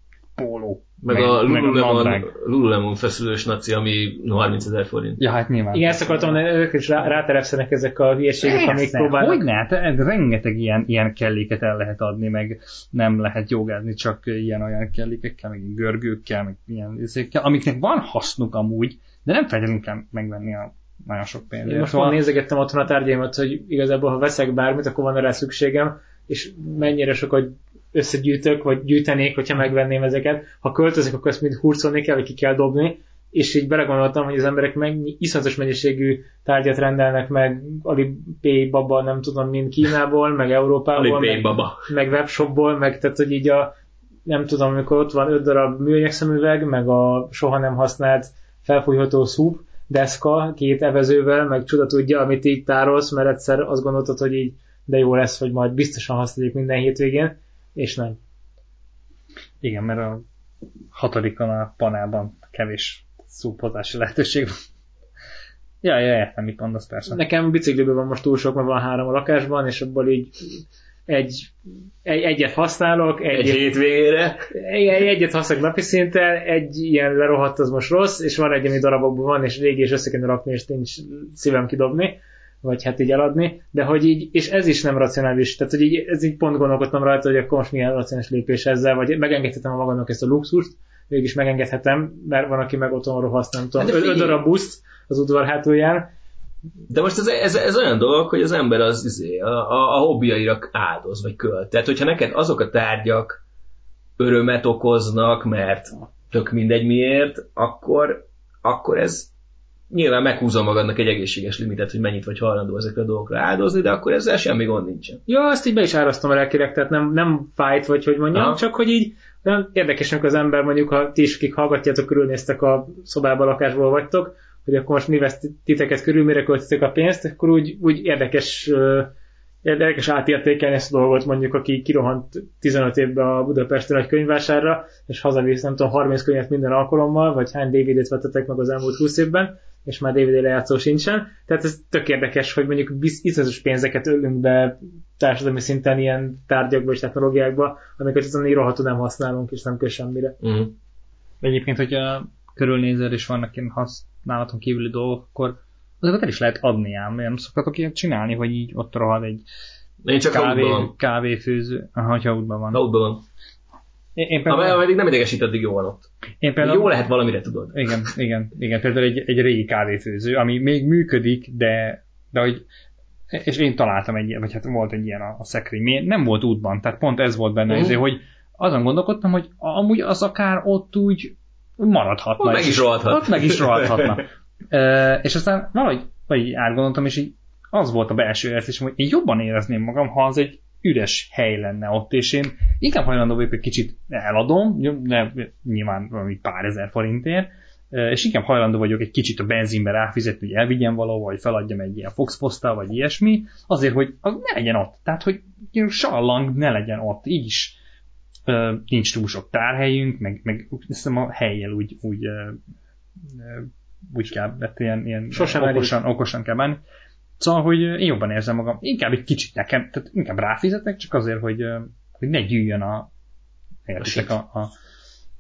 póló. Meg, meg a Lululemon. Lululemon feszülős naci, ami 30 ezer forint. Ja, hát nyilván. Igen, ezt akartam, hogy ők is rá, ráterepszenek ezek a hülyeségek, amik próbálnak. hogy ne? Hát rengeteg ilyen, ilyen kelléket el lehet adni, meg nem lehet jogázni csak ilyen-olyan kellékekkel, meg görgőkkel, meg ilyen izékkel, amiknek van hasznuk amúgy, de nem feltétlenül kell megvenni a nagyon sok pénzt. Én most már nézegettem otthon a tárgyaimat, hogy igazából ha veszek bármit, akkor van rá szükségem, és mennyire sokat összegyűjtök, vagy gyűjtenék, hogyha megvenném ezeket. Ha költözök, akkor ezt mind hurcolni kell, vagy ki kell dobni, és így belegondoltam, hogy az emberek mennyi iszonyatos mennyiségű tárgyat rendelnek meg Alipay baba, nem tudom, mind Kínából, meg Európából, meg, baba. meg webshopból, meg tehát, hogy így a nem tudom, amikor ott van öt darab műanyag szemüveg, meg a soha nem használt felfújható szúp, deszka, két evezővel, meg csuda tudja, amit így tárolsz, mert egyszer azt gondoltad, hogy így de jó lesz, hogy majd biztosan használjuk minden hétvégén, és nem. Igen, mert a hatodikon a panelban kevés szópozási lehetőség van. Ja, ja, értem, mit mondasz persze. Nekem bicikliből van most túl sok, mert van három a lakásban, és abból így egy, egy egyet használok, egy, Egy hétvégére. egy, egyet használok napi szinten, egy ilyen lerohadt az most rossz, és van egy, ami darabokban van, és régi, és össze kéne rakni, és nincs szívem kidobni, vagy hát így eladni, de hogy így, és ez is nem racionális, tehát hogy így, ez így pont gondolkodtam rajta, hogy akkor most milyen racionális lépés ezzel, vagy megengedhetem a magamnak ezt a luxust, mégis megengedhetem, mert van, aki meg otthon rohadt, nem tudom, Hát öt, darab buszt az udvar hátulján, De most ez, ez, ez olyan dolog, hogy az ember az izé, a, a, a hobbiaira áldoz, vagy költ. Tehát, hogyha neked azok a tárgyak örömet okoznak, mert tök mindegy miért, akkor, akkor ez nyilván meghúzol magadnak egy egészséges limitet, hogy mennyit vagy hajlandó ezekre a dolgokra áldozni, de akkor ezzel semmi gond nincsen. Ja, azt így be is árasztom a lelkileg, tehát nem, nem fájt, vagy hogy mondjam, Aha. csak hogy így nem érdekes, amikor az ember mondjuk, ha ti is, akik hallgatjátok, körülnéztek a szobába, lakásból vagytok, hogy akkor most mi vesz titeket körül, mire költitek a pénzt, akkor úgy, úgy érdekes, érdekes átértékelni ezt a dolgot, mondjuk aki kirohant 15 évben a Budapesti nagy könyvvásárra, és hazavisz, nem tudom, 30 könyvet minden alkalommal, vagy hány DVD-t vettetek meg az elmúlt 20 évben, és már DVD lejátszó sincsen. Tehát ez tök érdekes, hogy mondjuk iszonyatos pénzeket ölünk be társadalmi szinten ilyen tárgyakba és technológiákba, amiket azon íróható nem használunk, és nem kös semmire. Uh-huh. Egyébként, hogyha körülnézel, és vannak ilyen használaton kívüli dolgok, akkor azokat el is lehet adni ám. Nem szoktatok ilyet csinálni, hogy így ott rohad egy Én csak kávé, kávéfőző. Aha, hogyha útban van. Ha útban van. Én, én Ha például, pedig nem idegesít, addig jó van ott. én például Jó lehet valamire, tudod. Igen, igen, igen. Például egy, egy régi kávéfőző, ami még működik, de, de hogy és én találtam egy vagy hát volt egy ilyen a, a szekrény. Nem volt útban, tehát pont ez volt benne, uh-huh. hogy azon gondolkodtam, hogy amúgy az akár ott úgy maradhatna. Ott meg is rohadhat. Ott meg is rohadhatna. e, és aztán valahogy vagy így átgondoltam, és így az volt a belső érzésem, hogy én jobban érezném magam, ha az egy üres hely lenne ott, és én inkább hajlandó vagyok, hogy kicsit eladom, nyilván valami pár ezer forintért, és inkább hajlandó vagyok egy kicsit a benzinbe ráfizetni, hogy elvigyen valahova, vagy feladjam egy ilyen Fox poszttal, vagy ilyesmi, azért, hogy az ne legyen ott. Tehát, hogy sallang ne legyen ott. Így is ö, nincs túl sok tárhelyünk, meg, meg hiszem a helyjel úgy, úgy, ö, úgy kell, tehát ilyen, ilyen Sosem okosan, okosan kell bánni. Szóval, hogy én jobban érzem magam. Inkább egy kicsit nekem, tehát inkább ráfizetek, csak azért, hogy, hogy ne gyűjjön a, értitek, a, a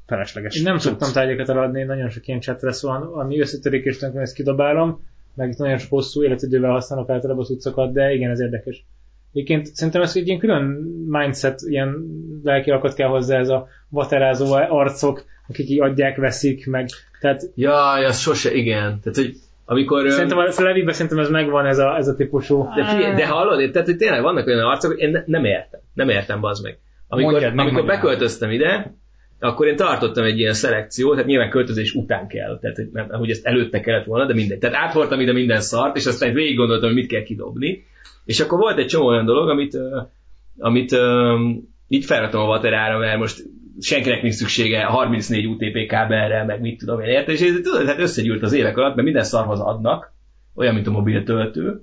felesleges Én nem cucc. szoktam tárgyakat eladni, nagyon sok ilyen csetre van, ami összetörik és tönkrén ezt kidobálom, meg nagyon hosszú életidővel használok általában a cuccokat, de igen, ez érdekes. Egyébként szerintem ez egy ilyen külön mindset, ilyen lelki alkat kell hozzá ez a vaterázó arcok, akik így adják, veszik, meg tehát Jaj, az sose, igen. Tehát, hogy amikor... szerintem a Levibe szerintem ez megvan ez a, ez a típusú. De, figyelj, de hallod, tehát hogy tényleg vannak olyan arcok, hogy én ne- nem értem. Nem értem, bazd meg. Amikor, Mondjad meg, amikor beköltöztem ide, akkor én tartottam egy ilyen szelekciót, tehát nyilván költözés után kell, tehát hogy nem, hogy ezt előtte kellett volna, de mindegy. Tehát áthordtam ide minden szart, és aztán végig gondoltam, hogy mit kell kidobni. És akkor volt egy csomó olyan dolog, amit, amit így felraktam a vaterára, mert most senkinek nincs szüksége 34 UTP kábelre, meg mit tudom én érte, és ez, tudod, hát összegyűlt az évek alatt, mert minden szarhoz adnak, olyan, mint a mobil töltő,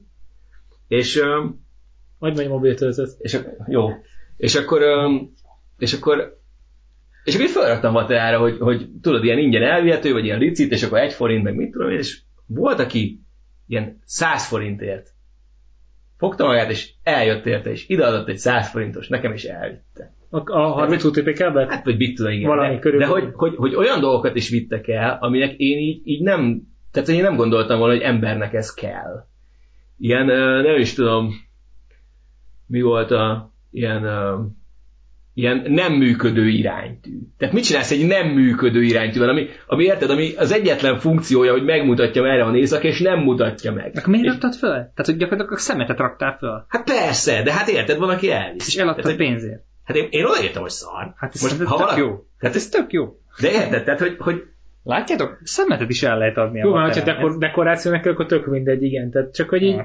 és ö, Vagy megy mobiltöltet. és jó. És akkor, és akkor, és akkor így felraktam vaterára, hogy, hogy tudod, ilyen ingyen elvihető, vagy ilyen licit, és akkor egy forint, meg mit tudom én, és volt, aki ilyen 100 forintért fogta magát, és eljött érte, és ideadott egy 100 forintos, nekem is elvitte. A, a 30 UTP kábelt? Hát, vagy mit tudom, igen. Valami de, de körülbelül. hogy, hogy, hogy, olyan dolgokat is vittek el, aminek én így, így nem, tehát én nem gondoltam volna, hogy embernek ez kell. Ilyen, nem is tudom, mi volt a, ilyen, ilyen nem működő iránytű. Tehát mit csinálsz egy nem működő iránytűvel, ami, ami érted, ami az egyetlen funkciója, hogy megmutatja merre van éjszak, és nem mutatja meg. Akkor miért és, raktad föl? Tehát, hogy gyakorlatilag a szemetet raktál föl. hát persze, de hát érted, van, aki elvisz. És Tehát, hogy- pénzért. Hát én, én odaírtam, hogy szar. Hát ez Most, Most, ha tök valaki, jó. Hát Ez tök jó. de érted, tehát, hogy, hogy Látjátok? Szemetet is el lehet adni. Jó, van, hogyha dekor, dekorációnak akkor tök mindegy, igen. Tehát csak hogy így.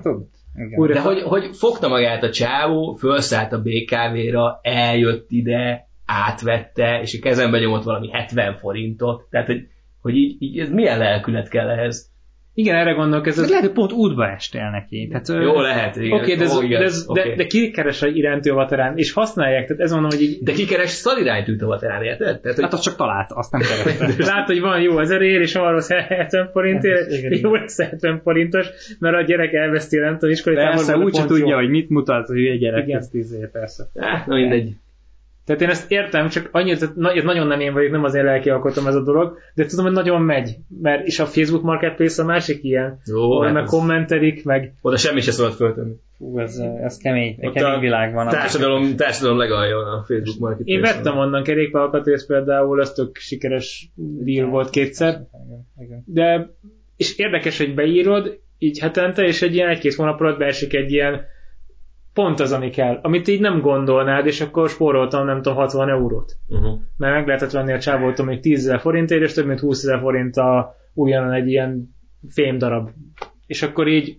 Újra- De hogy, hogy fogta magát a csávó, felszállt a BKV-ra, eljött ide, átvette, és a kezembe nyomott valami 70 forintot. Tehát, hogy, hogy így, így ez milyen lelkület kell ehhez? Igen, erre gondolok, ez Ez az... lehet, hogy pont útba estél neki. Tehát, Jó, lehet, igen. Oké, de, ez, Ó, igen, de, ez, oké. de, de ki keres a iránti avatarán, és használják, tehát ez mondom, hogy így De ki keres szalirányt üt a vaterán, érted? Tehát, hogy Hát azt csak talált, azt nem kereste. Lát, hogy van jó ezerért, és arról 70 forintért, Igen, igen. jó lesz 70 forintos, mert a gyerek elveszti, nem tudom, iskolai Persze, a jó. tudja, hogy mit mutat, hogy egy gyerek, Igen. ez tíz év, persze. Ah, na mindegy. Tehát én ezt értem, csak annyit, tehát na- ez nagyon nem én vagyok, nem az én lelki alkotom ez a dolog, de tudom, hogy nagyon megy, mert és a Facebook Marketplace a másik ilyen, Jó, ahol hát meg az- kommentelik, meg Oda semmi se szabad föltenni. Fú, ez, ez kemény, Ott kemény a világ van. Társadalom, társadalom legalja a Facebook marketplace én vettem onnan kerékpáralkatrészt például, az tök sikeres deal volt kétszer, de és érdekes, hogy beírod így hetente, és egy ilyen egy-két hónap alatt beesik egy ilyen pont az, ami kell, amit így nem gondolnád, és akkor spóroltam nem tudom 60 eurót. Uh-huh. Mert meg lehetett venni a csávótól még 10 ezer forintért, és több mint 20 ezer forint a újonnan egy ilyen fém darab. És akkor így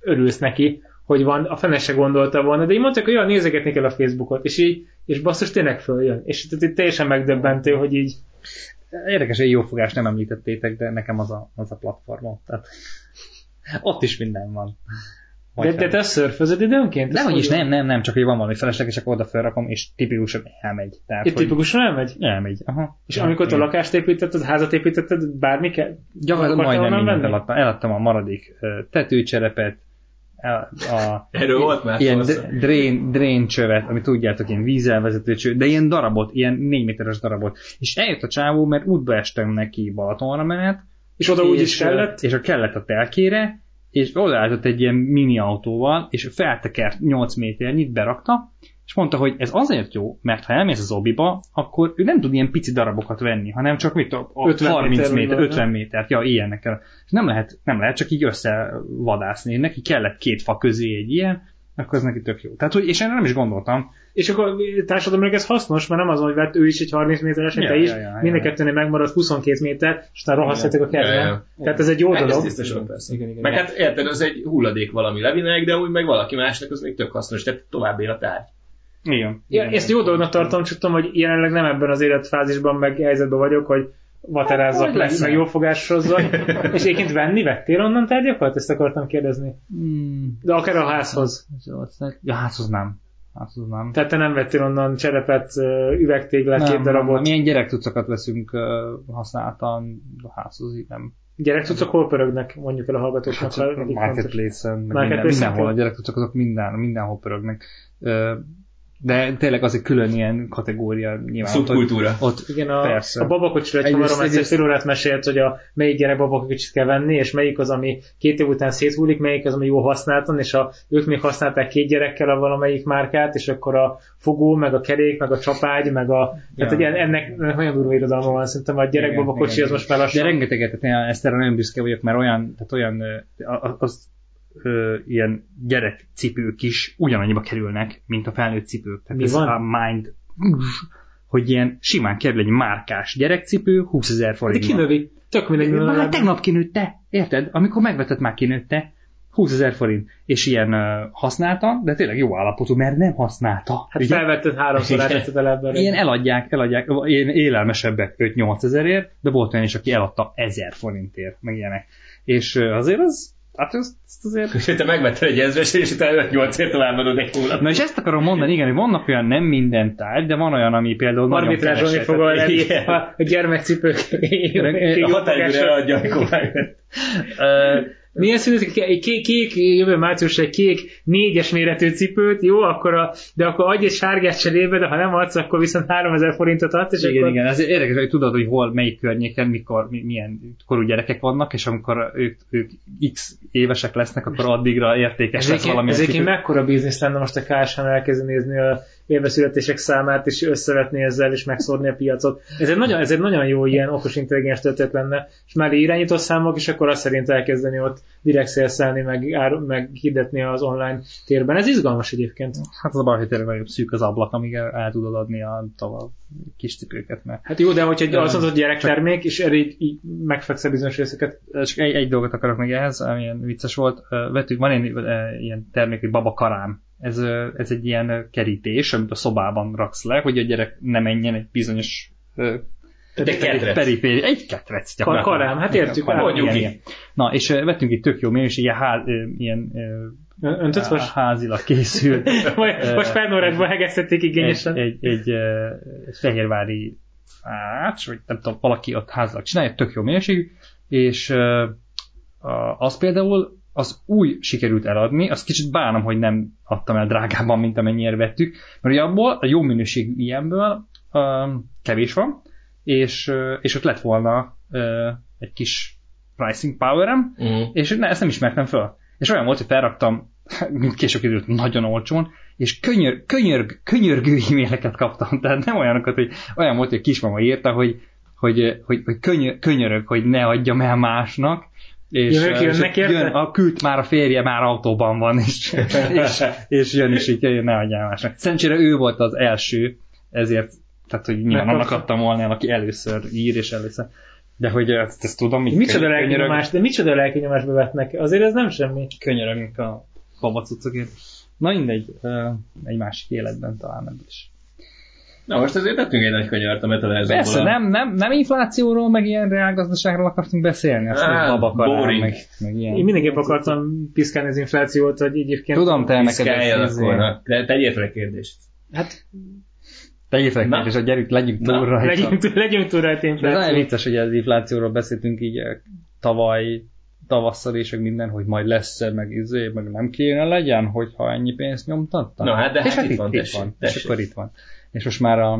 örülsz neki, hogy van, a fene se gondolta volna, de így mondták, hogy ja, nézegetni kell a Facebookot, és így, és basszus tényleg följön. És tehát teljesen megdöbbentő, hogy így Érdekes, hogy jófogást nem említettétek, de nekem az a, az a platformom. Tehát, ott is minden van. De, de te szörfözöd időnként? Nem, is nem, nem, nem, csak hogy van valami felesleges, csak oda felrakom, és tipikusan elmegy. Tehát, Itt hogy tipikusan elmegy? elmegy. Aha. És amikor te Igen. lakást építetted, házat építetted, bármi kell? Gyakorlatilag majdnem mindent eladtam. Eladtam a maradék tetőcserepet, el- a, Erről volt már ilyen drain, drain csövet, ami tudjátok, ilyen vízelvezető cső, de ilyen darabot, ilyen 4 méteres darabot. És eljött a csávó, mert útba estem neki Balatonra menet, És oda úgy is és, kellett? És a kellett a telkére, és odaállított egy ilyen mini autóval, és feltekert 8 méternyit, berakta, és mondta, hogy ez azért jó, mert ha elmész az obiba, akkor ő nem tud ilyen pici darabokat venni, hanem csak mit a, a 50 30 méter, méter, vagy 50 métert, ja, ilyenekkel. És nem lehet, nem lehet csak így összevadászni. Neki kellett két fa közé egy ilyen, akkor ez neki tök jó. Tehát, hogy, és én nem is gondoltam. És akkor társadalomnak ez hasznos, mert nem az, hogy vett ő is egy 30 méteres, Ja, te is, ja, ja, mind a ja. kettőnél megmarad 22 méter, és aztán rohasztjátok a kertben. Ja, ja. Tehát ez egy jó Egész dolog. tisztesen persze. Igen, igen. Meg hát érted, az egy hulladék valami levinek, de úgy meg valaki másnak az még tök hasznos, tehát tovább él a tárgy. Igen. Ja, ezt jó dolognak tartom, csak tudom, hogy jelenleg nem ebben az életfázisban, meg helyzetben vagyok, hogy vaterázzak Hát, lesz. meg jó fogásozzak. és egyébként venni vettél onnan tárgyakat? Ezt akartam kérdezni. Hmm. De akár a házhoz. Ja, házhoz nem. Házhoz nem. Tehát te nem vettél onnan cserepet, üvegtéglát, két darabot. Milyen gyerektucakat veszünk használtan a házhoz, így nem. Gyerekcucok hol pörögnek, mondjuk el a hallgatóknak. ha nekik fontos. Marketplace-en, meg minden, mindenhol a kell? gyerektucak azok minden, mindenhol pörögnek. De tényleg az egy külön ilyen kategória nyilván. Szubkultúra. Ott, ott Igen, a, Persze. a babakocsira egy haverom egyszer egyrészt- fél órát mesélt, hogy a melyik gyerek babakocsit kell venni, és melyik az, ami két év után széthullik, melyik az, ami jó használtan, és a, ők még használták két gyerekkel a valamelyik márkát, és akkor a fogó, meg a kerék, meg a csapágy, meg a... Ja. Tehát Ja. egy, ennek, ennek nagyon durva irodalma van, szerintem a gyerek Igen, babakocsi igen, az most már lassan. De rengeteget, tehát én ezt erre nagyon büszke vagyok, mert olyan, tehát olyan, az, ö, ilyen gyerekcipők is ugyanannyiba kerülnek, mint a felnőtt cipők. Tehát Mi ez van? a mind, hogy ilyen simán kerül egy márkás gyerekcipő 20 ezer De forint. kinövi. Tök mindegy. Már vele. tegnap kinőtte, érted? Amikor megvetett, már kinőtte. 20 ezer forint. És ilyen uh, használta, de tényleg jó állapotú, mert nem használta. Hát Ugye? felvetted háromszor, Igen. rátetted el ebben. Ilyen eladják, eladják, ilyen élelmesebbek 5-8 ezerért, de volt olyan is, aki eladta 1000 forintért, meg ilyenek. És ö, azért az, hát ez, ez azért... És te megvetted egy ezres, és utána 5-8 ért továbbadod egy hónap. Na és ezt akarom mondani, igen, hogy vannak olyan nem minden tárgy, de van olyan, ami például nagyon Arbitrázsolni keveset. fog a, a, gyermekcipők. A határidőre eladja, amikor megvett. Milyen színű? Egy kék, kék, jövő március egy kék négyes méretű cipőt, jó, akkor a, de akkor adj egy sárgát cserébe, de ha nem adsz, akkor viszont 3000 forintot adsz, és igen, akkor... igen, ez érdekes, hogy tudod, hogy hol, melyik környéken, mikor, mi, milyen korú gyerekek vannak, és amikor ők, ők x évesek lesznek, akkor addigra értékes lesz Ezért, valami. ezért mekkora biznisz lenne most a KSH-n elkezdi nézni a élveszületések számát, és összevetni ezzel, és megszórni a piacot. Ez egy nagyon, ez egy nagyon jó ilyen okos intelligens történet lenne, és már irányító számok, és akkor azt szerint elkezdeni ott direkt szélszelni, meg, ár, meg hirdetni az online térben. Ez izgalmas egyébként. Hát az a baj, hogy tényleg nagyon szűk az ablak, amíg el, el tudod adni a tovább kis cipőket, mert Hát jó, de hogyha egy, az mondod, hogy gyerektermék, és erre így, így megfekszel bizonyos részeket. csak egy, egy dolgot akarok még ehhez, ami ilyen vicces volt. Vettük, van egy ilyen termék, hogy baba karám. Ez, ez egy ilyen kerítés, amit a szobában raksz le, hogy a gyerek ne menjen egy bizonyos Egy ketrec. periféri, egy ketrec Kar- karám, hát értjük Karám. Mondjuk igen, ki. igen. Na, és vettünk itt tök jó ö, ilyen ö, Ön- Öntött most? házilag készült Most- felnorásban hegesztették egy, igényesen. egy, egy, ö, egy fehérvári ács, vagy nem tudom, valaki ott házilag csinálja, tök jó minőségű, és az például az új sikerült eladni, azt kicsit bánom, hogy nem adtam el drágában, mint amennyire vettük, mert ugye abból, a jó minőségű ilyenből ö, kevés van, és, és ott lett volna ö, egy kis pricing powerem, Mm. és ne, ezt nem ismertem föl. És olyan volt, hogy felraktam, mint később időt nagyon olcsón, és könyör, könyörg, könyörgő e-maileket kaptam. Tehát nem olyanokat, hogy olyan volt, hogy kismama írta, hogy, hogy, hogy, hogy könyör, könyörög, hogy ne adjam el másnak, és, Jövök, és jönnek érte? jön, a küld már a férje, már autóban van, és, és, és jön is így, hogy ne adjál másnak. Szerencsére ő volt az első, ezért, tehát hogy nyilván Megkapta. annak adtam volna el, aki először ír, és először. De hogy ezt, ezt tudom, így Micsoda lelkinyomás, de micsoda lelkinyomás bevetnek? Azért ez nem semmi. könyörögünk a babacucokért. Na mindegy, egy másik életben talán ebből is. Na most azért tettünk egy nagy kanyart a metalázóból. Persze, nem, nem, nem inflációról, meg ilyen reálgazdaságról akartunk beszélni, azt Á, hogy babakarán, boring. meg, meg ilyen. Én mindenképp akartam piszkálni az inflációt, hogy egyébként... Tudom, te neked Piszkáljon ez akkor. Te- Tegyél fel egy kérdést. Hát Tegyél fel Na. kérdés, hogy gyerünk, legyünk túl rajta. legyünk, túl- legyünk túl rajta De nagyon infláció. vicces, hogy az inflációról beszéltünk így eh, tavaly, tavasszal és meg minden, hogy majd lesz-e, meg izé, meg nem kéne legyen, hogyha ennyi pénzt nyomtattak. Na hát, de és hát itt van, itt tessék, van. És tessék. akkor itt van. És most már a,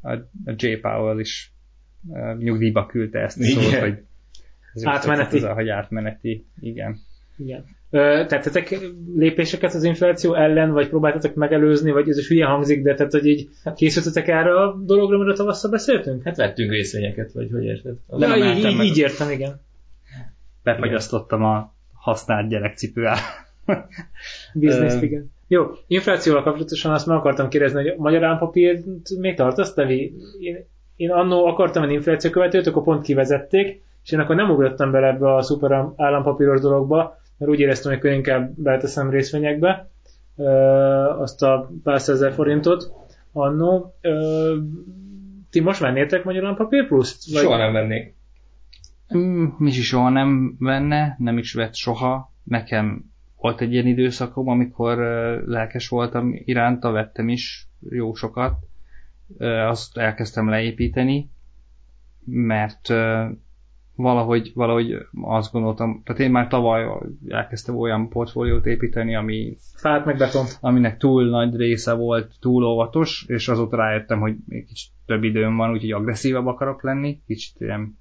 a, a J. Powell is nyugdíjba küldte ezt a szót, hogy ez Átmeneti. Ez a, hogy átmeneti, igen. Igen. Tettetek lépéseket az infláció ellen, vagy próbáltatok megelőzni, vagy ez is hülye hangzik, de tehát, hogy így készültetek erre a dologra, amiről tavasszal beszéltünk? Hát vettünk részvényeket, vagy hogy érted? Az Ja, így, így, így értem, igen. Befagyasztottam a használt gyerekcipő Bizniszt, igen. Jó, inflációval kapcsolatosan azt meg akartam kérdezni, hogy a magyar állampapírt még tartasz, Tevi? Én, én annó akartam egy inflációkövetőt, akkor pont kivezették, és én akkor nem ugrottam bele ebbe a szuper állampapíros dologba, mert úgy éreztem, hogy inkább beteszem részvényekbe ö, azt a pár százezer forintot annó. Ö, ti most vennétek magyar állampapír pluszt? Vagy- Soha nem vennék. Mm, Misi soha nem venne, nem is vett soha. Nekem volt egy ilyen időszakom, amikor lelkes voltam iránta, vettem is jó sokat. Azt elkezdtem leépíteni, mert valahogy, valahogy azt gondoltam, tehát én már tavaly elkezdtem olyan portfóliót építeni, ami Fát meg betont. aminek túl nagy része volt, túl óvatos, és azóta rájöttem, hogy még kicsit több időm van, úgyhogy agresszívabb akarok lenni, kicsit ilyen,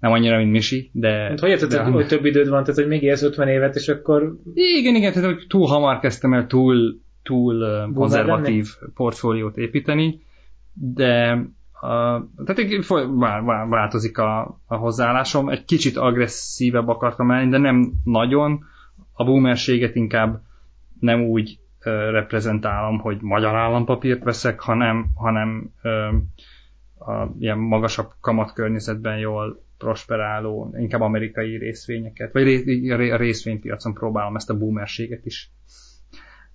nem annyira, mint Misi, de... Hát, hogy érted, hogy, hogy több időd van, tehát hogy még élsz 50 évet, és akkor Igen, igen, tehát hogy túl hamar kezdtem el túl, túl konzervatív portfóliót építeni, de uh, tehát így foly- vá- vá- változik a, a hozzáállásom. Egy kicsit agresszívebb akartam lenni, de nem nagyon. A boomerséget inkább nem úgy uh, reprezentálom, hogy magyar állampapírt veszek, hanem, hanem uh, a ilyen magasabb kamatkörnyezetben jól prosperáló, inkább amerikai részvényeket, vagy a ré- a részvénypiacon próbálom ezt a boomerséget is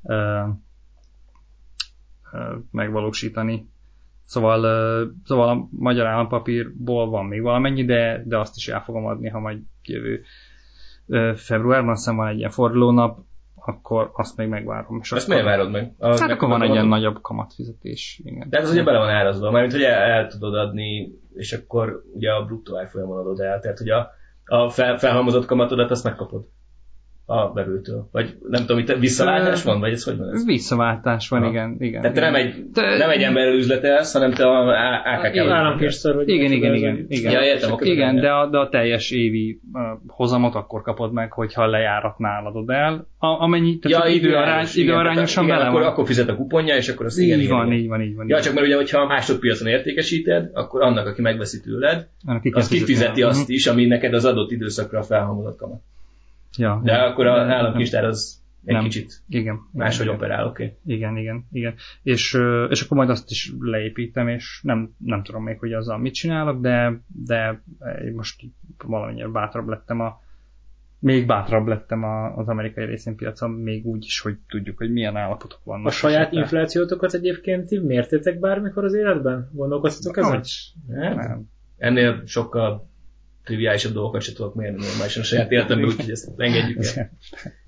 ö, ö, megvalósítani. Szóval, ö, szóval a magyar állampapírból van még valamennyi, de, de azt is el fogom adni, ha majd jövő ö, februárban, aztán van egy ilyen fordulónap, akkor azt még megvárom. És Azt miért várod meg? A, Hát akkor van egy ilyen nagy... nagyobb kamatfizetés. Igen. De hát az ugye bele van árazva, hogy el, el tudod adni, és akkor ugye a bruttó árfolyamon adod el, tehát hogy a, a fel, felhalmozott kamatodat azt megkapod a vevőtől. Vagy nem tudom, itt visszaváltás van, vagy ez hogy van ez? Visszaváltás van, Ha. igen. igen Tehát te igen. nem egy, Te- nem egy emberrel üzletelsz, hanem te a AKK Igen, államkincstár vagy. Igen, igen, igen, igen. Ja, értem, akkor igen, igen. de a, de a teljes évi uh, hozamot akkor kapod meg, hogyha lejáratnál adod el, a, amennyi, tehát ja, időarány, időarányos, igen, időarányosan bele igen, van. akkor, akkor fizet a kuponja, és akkor igen, így igen, van, igen. így van, így van. Ja, csak mert ugye, hogyha a másodpiacon értékesíted, akkor annak, aki megveszi tőled. Annak az kifizeti azt Mhm. is, ami neked az adott időszakra a felhalmozott kamat. Ja, De ja. akkor az Nem, államkincstár az egy Nem. kicsit Igen. máshogy igen. operál, oké. Okay. Igen, igen, igen. És, és akkor majd azt is leépítem, és nem, nem tudom még, hogy azzal mit csinálok, de, de most valamennyire bátrabb lettem a még bátrabb lettem a, az amerikai részvénypiacon, még úgy is, hogy tudjuk, hogy milyen állapotok vannak. A saját esetleg. inflációtokat egyébként mértétek bármikor az életben? Gondolkoztatok ezen? Hát, Nem. ennél sokkal triviálisabb dolgokat sem tudok mérni normálisan a saját életemben, úgyhogy ezt engedjük el.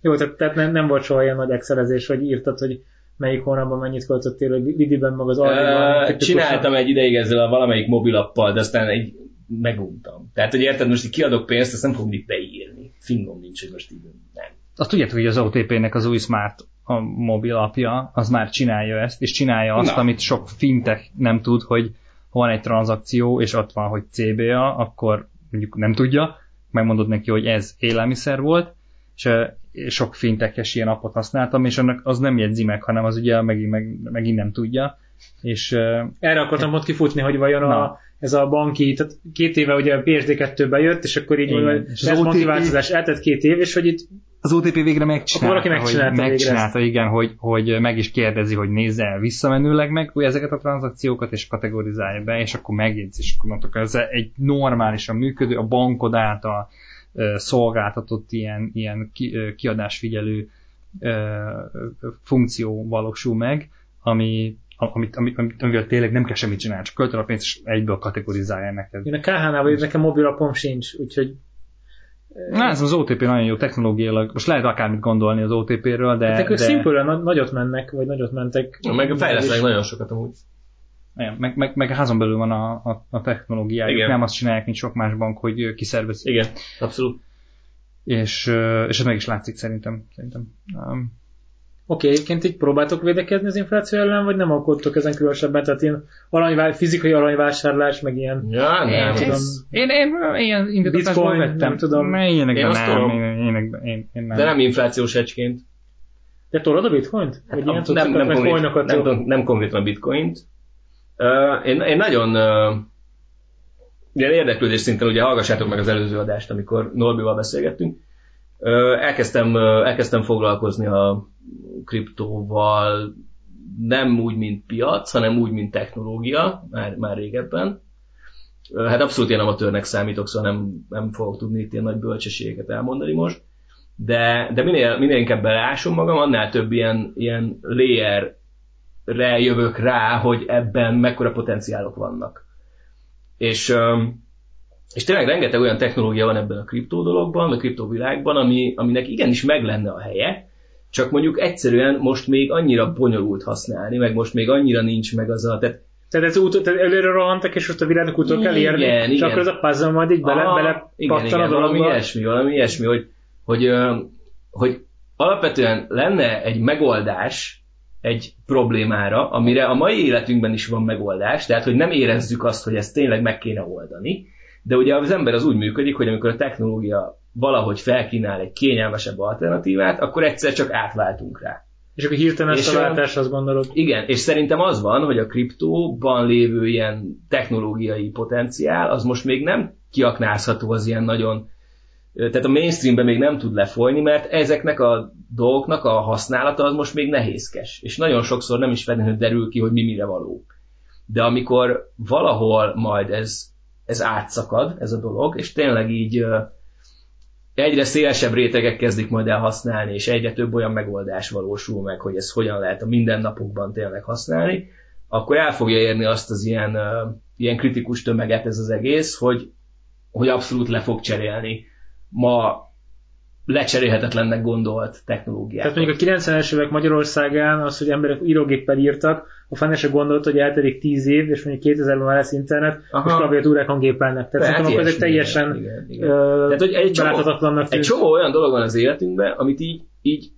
Jó, tehát, tehát nem, nem volt soha ilyen nagy excelezés, hogy írtad, hogy melyik hónapban mennyit költöttél a Lidiben, meg az. Ö, Csináltam egy ideig ezzel a valamelyik mobilappal, de aztán egy meguntam. Tehát, hogy érted, most így kiadok pénzt, ezt nem fogom itt beírni. Fingom nincs, hogy most így nem. Azt tudjátok, hogy az OTP-nek az új Smart a mobil apja, az már csinálja ezt, és csinálja azt, Na. amit sok fintech nem tud, hogy ha van egy tranzakció, és ott van, hogy CBA, akkor mondjuk nem tudja, megmondod neki, hogy ez élelmiszer volt, és sok fintekes ilyen appot használtam, és annak az nem jegyzi meg, hanem az ugye megint, meg, megint nem tudja. És Erre akartam ott kifutni, hogy vajon a, Na. ez a banki, tehát két éve ugye a PSD2 bejött, és akkor így Igen. mondja, És ez változás eltett két év, és hogy itt az OTP végre megcsinálta, valaki megcsinálta hogy végre megcsinálta igen, hogy, hogy meg is kérdezi, hogy nézze el visszamenőleg meg hogy ezeket a tranzakciókat, és kategorizálja be, és akkor megjegyzi, és akkor ez egy normálisan működő, a bankod által szolgáltatott ilyen, ilyen kiadásfigyelő funkció valósul meg, ami amit, amit, amit, amivel tényleg nem kell semmit csinálni, csak költöd a pénzt, és egyből kategorizálja neked. én a KH-nál vagyok, nekem mobilapom sincs, úgyhogy Na, ez az OTP nagyon jó technológiailag. Most lehet akármit gondolni az OTP-ről, de... hát ők de... szimplően na- nagyot mennek, vagy nagyot mentek. Meg fejlesztenek nagyon sokat amúgy. Igen, meg, meg, meg a házon belül van a, a, a technológiájuk, Igen. nem azt csinálják, mint sok más bank, hogy kiszervezik. Igen, abszolút. És, és ez meg is látszik szerintem. szerintem. Um, Oké, okay, egyébként így próbáltok védekezni az infláció ellen, vagy nem alkottok ezen különösebben? Tehát ilyen aranyvá- fizikai aranyvásárlás, meg ilyen Ja, nem. tudom. ez- én, én ilyen indítatásból vettem. nem tudom. Ne, ilyenekben Én azt nem. tudom. Én, én, én, én nem. De nem inflációs hedgeként. De tolod a bitcoint? Ilyen nem, nem, vagy konkrét, nem, nem, nem konkrétan a bitcoint. Uh, én, én nagyon uh, ilyen érdeklődés szinten, ugye hallgassátok meg az előző adást, amikor Norbival beszélgettünk, uh, elkezdtem, uh, elkezdtem foglalkozni a kriptóval nem úgy, mint piac, hanem úgy, mint technológia, már, már régebben. Hát abszolút ilyen amatőrnek számítok, szóval nem, nem fogok tudni itt ilyen nagy bölcsességeket elmondani most de, de minél, minél inkább beleásom magam, annál több ilyen, ilyen layerre jövök rá, hogy ebben mekkora potenciálok vannak. És, és tényleg rengeteg olyan technológia van ebben a kriptó dologban, a kriptó világban, ami, aminek igenis meg lenne a helye, csak mondjuk egyszerűen most még annyira bonyolult használni, meg most még annyira nincs meg az a... Tehát Tehát, ez út, tehát előre rohantak, és most a világnak utol kell érni, Igen, és igen. akkor az a puzzle majd így bele, Aha, bele igen, igen, a valami ilyesmi, valami ilyesmi, hogy, hogy, hogy alapvetően lenne egy megoldás egy problémára, amire a mai életünkben is van megoldás, tehát hogy nem érezzük azt, hogy ezt tényleg meg kéne oldani, de ugye az ember az úgy működik, hogy amikor a technológia valahogy felkínál egy kényelmesebb alternatívát, akkor egyszer csak átváltunk rá. És akkor hirtelen És, a váltás, azt gondolod. Igen, és szerintem az van, hogy a kriptóban lévő ilyen technológiai potenciál, az most még nem kiaknázható az ilyen nagyon, tehát a mainstreamben még nem tud lefolyni, mert ezeknek a dolgoknak a használata az most még nehézkes. És nagyon sokszor nem is feltétlenül derül ki, hogy mi mire való. De amikor valahol majd ez, ez átszakad, ez a dolog, és tényleg így egyre szélesebb rétegek kezdik majd el használni, és egyre több olyan megoldás valósul meg, hogy ez hogyan lehet a mindennapokban tényleg használni, akkor el fogja érni azt az ilyen, ilyen kritikus tömeget ez az egész, hogy, hogy abszolút le fog cserélni ma lecserélhetetlennek gondolt technológiát. Tehát mondjuk a 90-es évek Magyarországán az, hogy emberek írógéppel írtak, a fene se gondolt, hogy eltelik 10 év, és mondjuk 2000-ben már lesz internet, Aha. és klaviatúrákon gépelnek. Tehát Hát szerintem akkor teljesen igen, igen. ö, Tehát, hogy egy csomó- Egy csomó olyan dolog van az életünkben, amit így, így,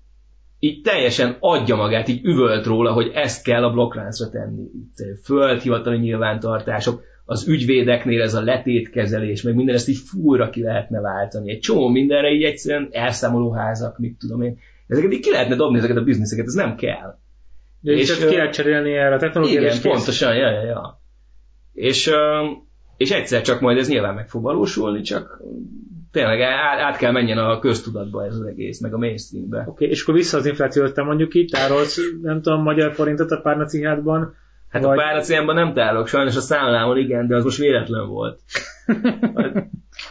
így teljesen adja magát, így üvölt róla, hogy ezt kell a blokkláncra tenni. Itt földhivatali nyilvántartások, az ügyvédeknél ez a letétkezelés, meg minden ezt így fúra ki lehetne váltani. Egy csomó mindenre így egyszerűen elszámolóházak, mit tudom én. Ezeket így ki lehetne dobni, ezeket a bizniszeket, ez nem kell. De és, és, ki lehet cserélni erre a technológiát. Igen, pontosan, ja, ja, ja. És, és egyszer csak majd ez nyilván meg fog valósulni, csak tényleg át, át kell menjen a köztudatba ez az egész, meg a mainstreambe. Oké, okay, és akkor vissza az inflációt, te mondjuk itt tárolsz, nem tudom, magyar forintot a párnacihádban, Hát Vagy- a páracémban nem tárolok, sajnos a számlámon igen, de az most véletlen volt.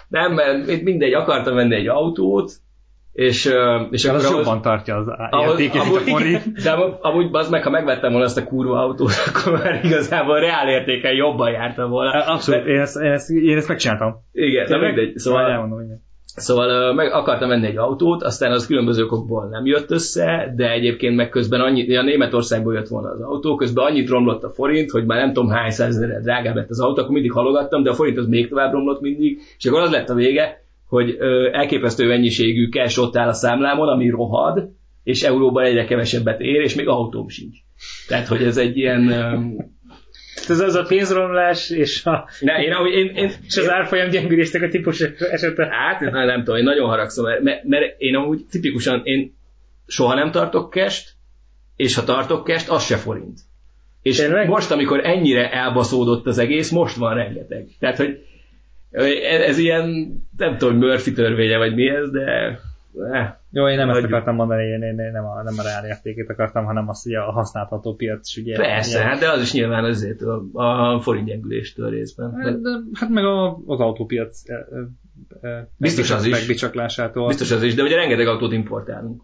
Nem, mert itt mindegy, akartam venni egy autót, És, és És akkor az ahhoz- jobban tartja az értékét, a forint. De amúgy- az meg, ha megvettem volna azt a kurva autót, akkor már igazából reál értéken jobban jártam volna. Abszolút, én ezt, én ezt, én ezt megcsináltam. Igen, de mindegy. Szóval Szóval, elmondom, igen. Szóval meg akartam venni egy autót, aztán az különböző okokból nem jött össze, de egyébként meg közben annyi, a Németországból jött volna az autó, közben annyit romlott a forint, hogy már nem tudom hány százezerre drágább lett az autó, akkor mindig halogattam, de a forint az még tovább romlott mindig, és akkor az lett a vége, hogy ö, elképesztő mennyiségű cash ott áll a számlámon, ami rohad, és euróban egyre kevesebbet ér, és még autóm sincs. Tehát, hogy ez egy ilyen... Ez az a pénzromlás és, a, Ne, én, ahogy- én, én, és az árfolyam gyengülésnek a típus esete. Hát, én nem tudom, én nagyon haragszom, mert, mert én amúgy tipikusan, én soha nem tartok kest, és ha tartok kest, az se forint. És Tényleg? most, amikor ennyire elbaszódott az egész, most van rengeteg. Tehát, hogy ez, ilyen, nem tudom, Murphy törvénye, vagy mi ez, de... Eh, Jó, én nem ezt Hagyjuk. akartam mondani, én, én, én nem, a, nem a reál értékét akartam, hanem azt, hogy a használható piac is ugye. persze, ilyen- hát de az is nyilván azért a, a forint gyengüléstől részben. Hát, de, hát meg a, az autópiac e, e, e, Biztos az is. megbicaklásától. Biztos az is, de ugye rengeteg autót importálunk.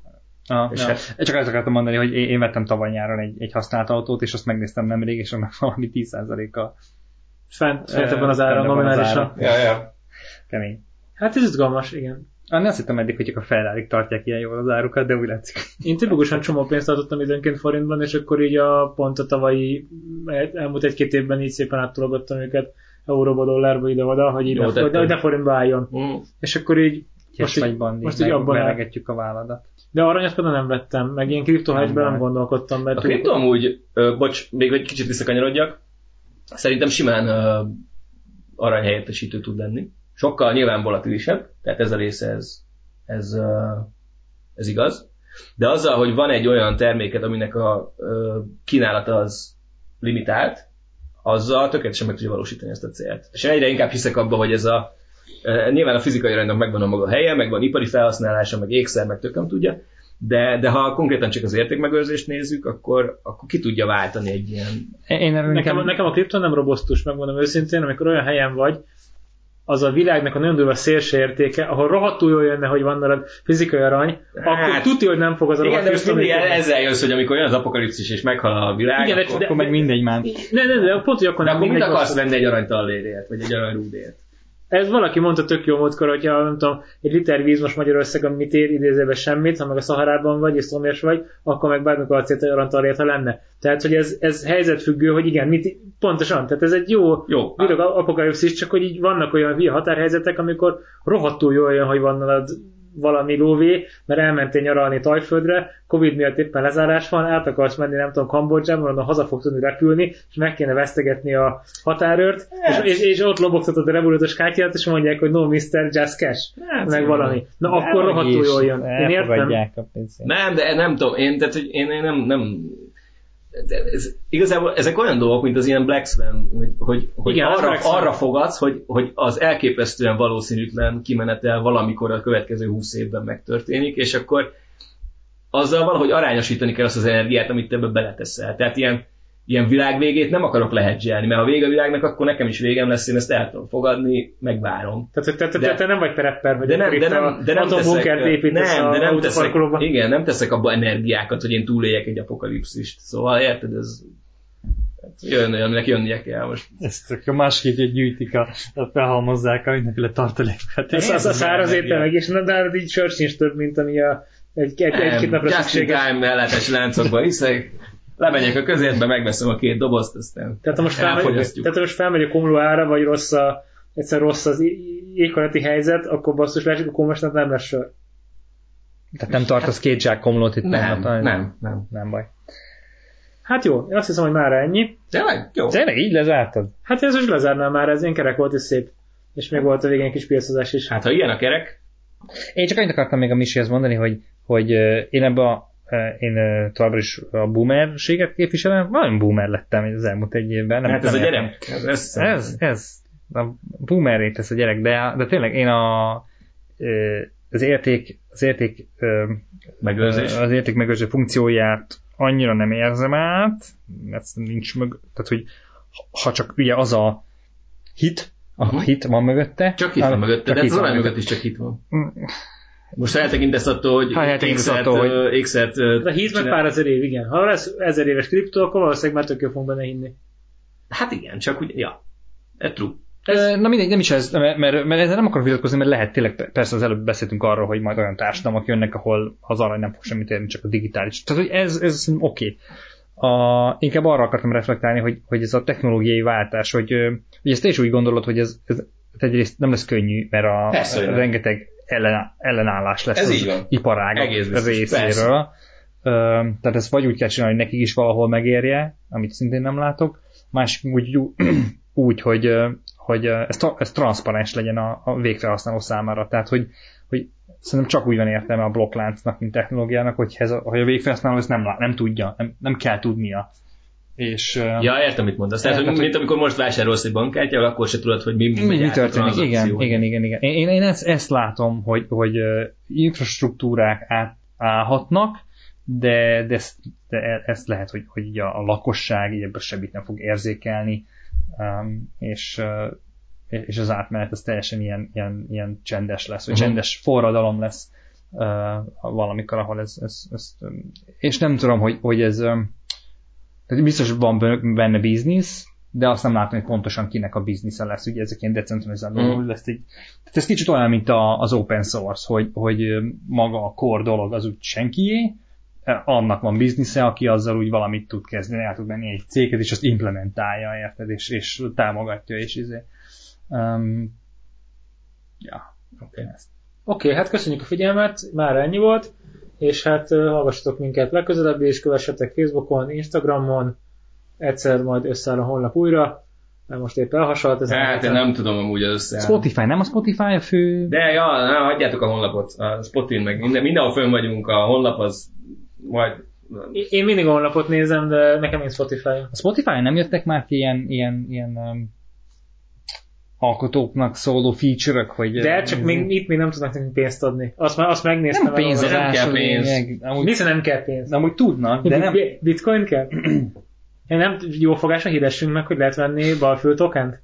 Ah, És ja. hát- Csak azt akartam mondani, hogy én, én vettem tavaly nyáron egy, egy használt autót, és azt megnéztem nemrég, és annak valami 10%-kal Fent, fent ebben az áron nominálisan. Ja, ja. kemény. Hát ez izgalmas, igen. Ah, azt hittem eddig, hogy csak a ferrari tartják ilyen jól az árukat, de úgy látszik. Én tipikusan csomó pénzt tartottam időnként forintban, és akkor így a pont a tavalyi el- elmúlt egy-két évben így szépen áttologattam őket euróba, dollárba, ide-oda, hogy így Jó ne, tetted. de, de forintba álljon. Mm. És akkor így, Most így, bandi, most így abban áll. melegetjük a válladat. De aranyat például nem vettem, meg ilyen kriptohágyban Nem nem gondolkodtam, mert A kripto amúgy, ö, bocs, még egy kicsit visszakanyarodjak, szerintem simán ö, aranyhelyettesítő tud lenni. Sokkal nyilván volatilisebb, tehát ez a része, ez, ez, ez igaz. De azzal, hogy van egy olyan terméket, aminek a kínálata az limitált, azzal tökéletesen meg tudja valósítani ezt a célt. És egyre inkább hiszek abba, hogy ez a nyilván a fizikai aranynak megvan a maga helye, megvan ipari felhasználása, meg ékszer, meg tököm tudja, de, de ha konkrétan csak az értékmegőrzést nézzük, akkor, akkor ki tudja váltani egy ilyen... Én Nekem, nekem, nekem a kripto nem robosztus, megmondom őszintén, amikor olyan helyen vagy, az a világnak a nagyon durva szélső értéke, ahol rohadtul jól jönne, hogy van nálad fizikai arany, akkor Hát, tudja, hogy nem fog az a Igen, de most mindig működni. ezzel jössz, hogy amikor jön az apokalipszis és meghal a világ, Igen, akkor, de- akkor meg mindegy már. Ne, ne, de pont, hogy akkor de nem akkor mit akarsz venni egy aranytallérért, vagy egy aranyrúdért? Ez valaki mondta tök jó múltkor, hogy ha nem tudom, egy liter víz most Magyarországon mit ér, idézőben semmit, ha meg a Szaharában vagy, és szomjas vagy, akkor meg bármikor ha lenne. Tehát, hogy ez, ez helyzetfüggő, hogy igen, mit, pontosan, tehát ez egy jó, Jó. Virog apokalipszis, csak hogy így vannak olyan hülye határhelyzetek, amikor rohadtul jól jön, hogy van nálad valami lóvé, mert elmentél nyaralni Tajföldre, Covid miatt éppen lezárás van, át akarsz menni, nem tudom, Kambodzsába, onnan haza fogsz tudni repülni, és meg kéne vesztegetni a határőrt, és, és, és, ott lobogtatod a revolútos kártyát, és mondják, hogy no, Mr. Just Cash, Hát, meg valami. Na, akkor rohadtul jól jön. Én értem. Nem, de nem tudom, én, tehát, hogy én, én nem, nem ez, igazából ezek olyan dolgok, mint az ilyen Black Swan, hogy, hogy, hogy Igen, arra, arra fogadsz, hogy, hogy az elképesztően valószínűtlen kimenetel valamikor a következő 20 évben megtörténik, és akkor azzal valahogy arányosítani kell azt az energiát, amit te ebbe beleteszel. Tehát ilyen, ilyen világvégét nem akarok lehedzselni, mert ha vége a világnak, akkor nekem is végem lesz, én ezt el tudom fogadni, megvárom. Tehát, te, te, De- te, te nem vagy perepper, hogy De nem, de nem, de nem teszek, nem, a de nem teszek, igen, nem teszek abba energiákat, hogy én túléljek egy apokalipszist. Szóval érted, ez hát jön olyan, aminek jönnie kell most. Ezt a másképp gyűjtik, a, a felhalmozzák a mindenféle tartalékokat. Ez az a száraz étel meg, és na, de hát így sör sincs több, mint ami a egy, egy, egy-két napra Just in szükséges. time ellátási láncokban hiszek, lemegyek a közértbe, megveszem a két dobozt, aztán Tehát most felmegy, tehát most felmegy a komló ára, vagy rossz a, egyszer rossz az éghajlati helyzet, akkor basszus lássuk, akkor most nem lesz sör. Tehát nem tartasz két zsák komlót itt Nem, magadban? nem, nem. Nem baj. Hát jó, én azt hiszem, hogy már ennyi. Tényleg? Jó. Tényleg így lezártad? Hát ez is lezárnám már, ez ilyen kerek volt és szép. És még volt a végén egy kis piacozás is. Hát ha ilyen a kerek, Én csak annyit akartam még a Misihez mondani, hogy, hogy én ebbe a én továbbra is a boomerséget képviselem, valami boomer lettem az elmúlt egy évben. Nem, hát ez a nem gyerek. Ez, ez, Ez, ez. A boomer ez a gyerek, de, de tényleg én a az érték, az érték Megőrzés. az érték megőrző funkcióját annyira nem érzem át, mert nincs mög, tehát hogy ha csak ugye az a hit, a hit van mögötte. Csak hit van mögötte, de hit az mögött is csak hit van. Most eltekintesz attól, hogy Ha eltekintesz ékszert, attól, hogy- ékszert, De híz meg pár ezer év, igen. Ha lesz ezer éves kriptó, akkor valószínűleg már tök jól fogunk benne hinni. Hát igen, csak úgy, ja. Ez true. Ez... Na mindegy, nem is ez, mert, mert, mert ezzel nem akarok vitatkozni, mert lehet tényleg, persze az előbb beszéltünk arról, hogy majd olyan társadalmak jönnek, ahol az arany nem fog semmit érni, csak a digitális. Tehát, hogy ez, ez oké. A, inkább arra akartam reflektálni, hogy, hogy ez a technológiai váltás, hogy, hogy ezt te is úgy gondolod, hogy ez, ez egyrészt nem lesz könnyű, mert a, Persze, rengeteg ellen, ellenállás lesz Ez az így van. iparág Egész biztos, részéről. Ö, tehát ezt vagy úgy kell csinálni, hogy nekik is valahol megérje, amit szintén nem látok, másik úgy, úgy hogy, hogy ez, ez transzparens legyen a, a végfelhasználó számára. Tehát, hogy, hogy szerintem csak úgy van értelme a blokkláncnak, mint technológiának, hogy, ez a, hogy a végfelhasználó ezt nem, lá- nem tudja, nem, nem kell tudnia. És, Ja, értem, mit mondasz. Tehát, hogy, hogy- mint amikor most vásárolsz egy bankkártyával, akkor se tudod, hogy mi, mi, mi, megy mi át történik? Igen, igen, igen, igen. Én, én ezt, ezt látom, hogy, hogy infrastruktúrák átállhatnak, de, de, ezt, de e- ezt lehet, hogy, hogy így a, a lakosság így ebből semmit nem fog érzékelni, um, és, uh, és az átmenet az teljesen ilyen, ilyen, ilyen csendes lesz, vagy Mhm. csendes forradalom lesz uh, valamikor, ahol ez, ez, ez és nem tudom, hogy, hogy ez um, tehát biztos van benne biznisz, de azt nem látom, hogy pontosan kinek a biznisze lesz. Ugye ezek ilyen decentralizált Mm. lesz egy, tehát ez kicsit olyan, mint a, az open source, hogy, hogy maga a core dolog az úgy senkié, eh, annak van biznisze, aki azzal úgy valamit tud kezdeni, el tud menni egy céget, és azt implementálja, érted, és, és támogatja, és izé. Um, ja, Oké. ezt. Oké, okay, hát köszönjük a figyelmet, már ennyi volt, és hát hallgassatok minket legközelebb, és kövessetek Facebookon, Instagramon, egyszer majd összeáll a honlap újra, mert most épp elhasalt ez Hát én nem tudom amúgy az össze. Spotify, nem a Spotify a fő... De ja, na, hagyjátok a honlapot, a Spotin meg minden, mindenhol fönn vagyunk, a honlap az majd Én mindig a honlapot nézem, de nekem nincs Spotify. A Spotify nem jöttek már ki ilyen, ilyen, ilyen um, alkotóknak szóló feature-ök, hogy... De csak még, itt még nem tudnak nekünk pénzt adni. Azt, már, azt megnéztem. nem pénzadás, nem kell pénz. Amúgy, Vissza nem kell pénz. amúgy tudnak, de nem... Bi- Bitcoin kell? Én nem jó fogásra hirdessünk meg, hogy lehet venni balfül tokent?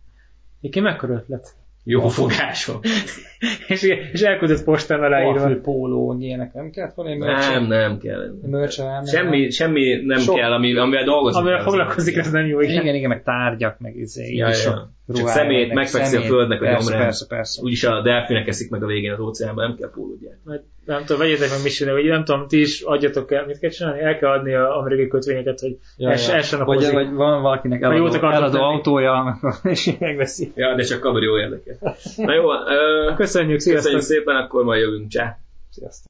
Egyébként mekkora ötlet? jó fogásom. és, és elküldött postán aláírva. Alfő póló, ilyenek nem kellett volna egy Nem, nem kell. merch nem, Semmi, semmi nem Sok- kell, ami, amivel dolgozni Amivel foglalkozik, ez nem jó. Igen. Igen, igen, meg tárgyak, meg izé, ja. Csak szemét, meg megfekszi a földnek a persze, gyomrán. Persze, persze. Úgyis a delfinek eszik meg a végén az óceánban, nem kell pólódját. Majd nem tudom, vegyetek meg Missionre, vagy nem tudom, ti is adjatok el, mit kell csinálni? El kell adni a amerikai kötvényeket, hogy Ja, es, ja. essen a vagy, vagy van valakinek eladó, eladó autója, és megveszi. Ja, de csak Kabori jó érdekel. Na jó, ö, Köszönjük, sziasztok! köszönjük szépen, akkor majd jövünk. Csá! Sziasztok.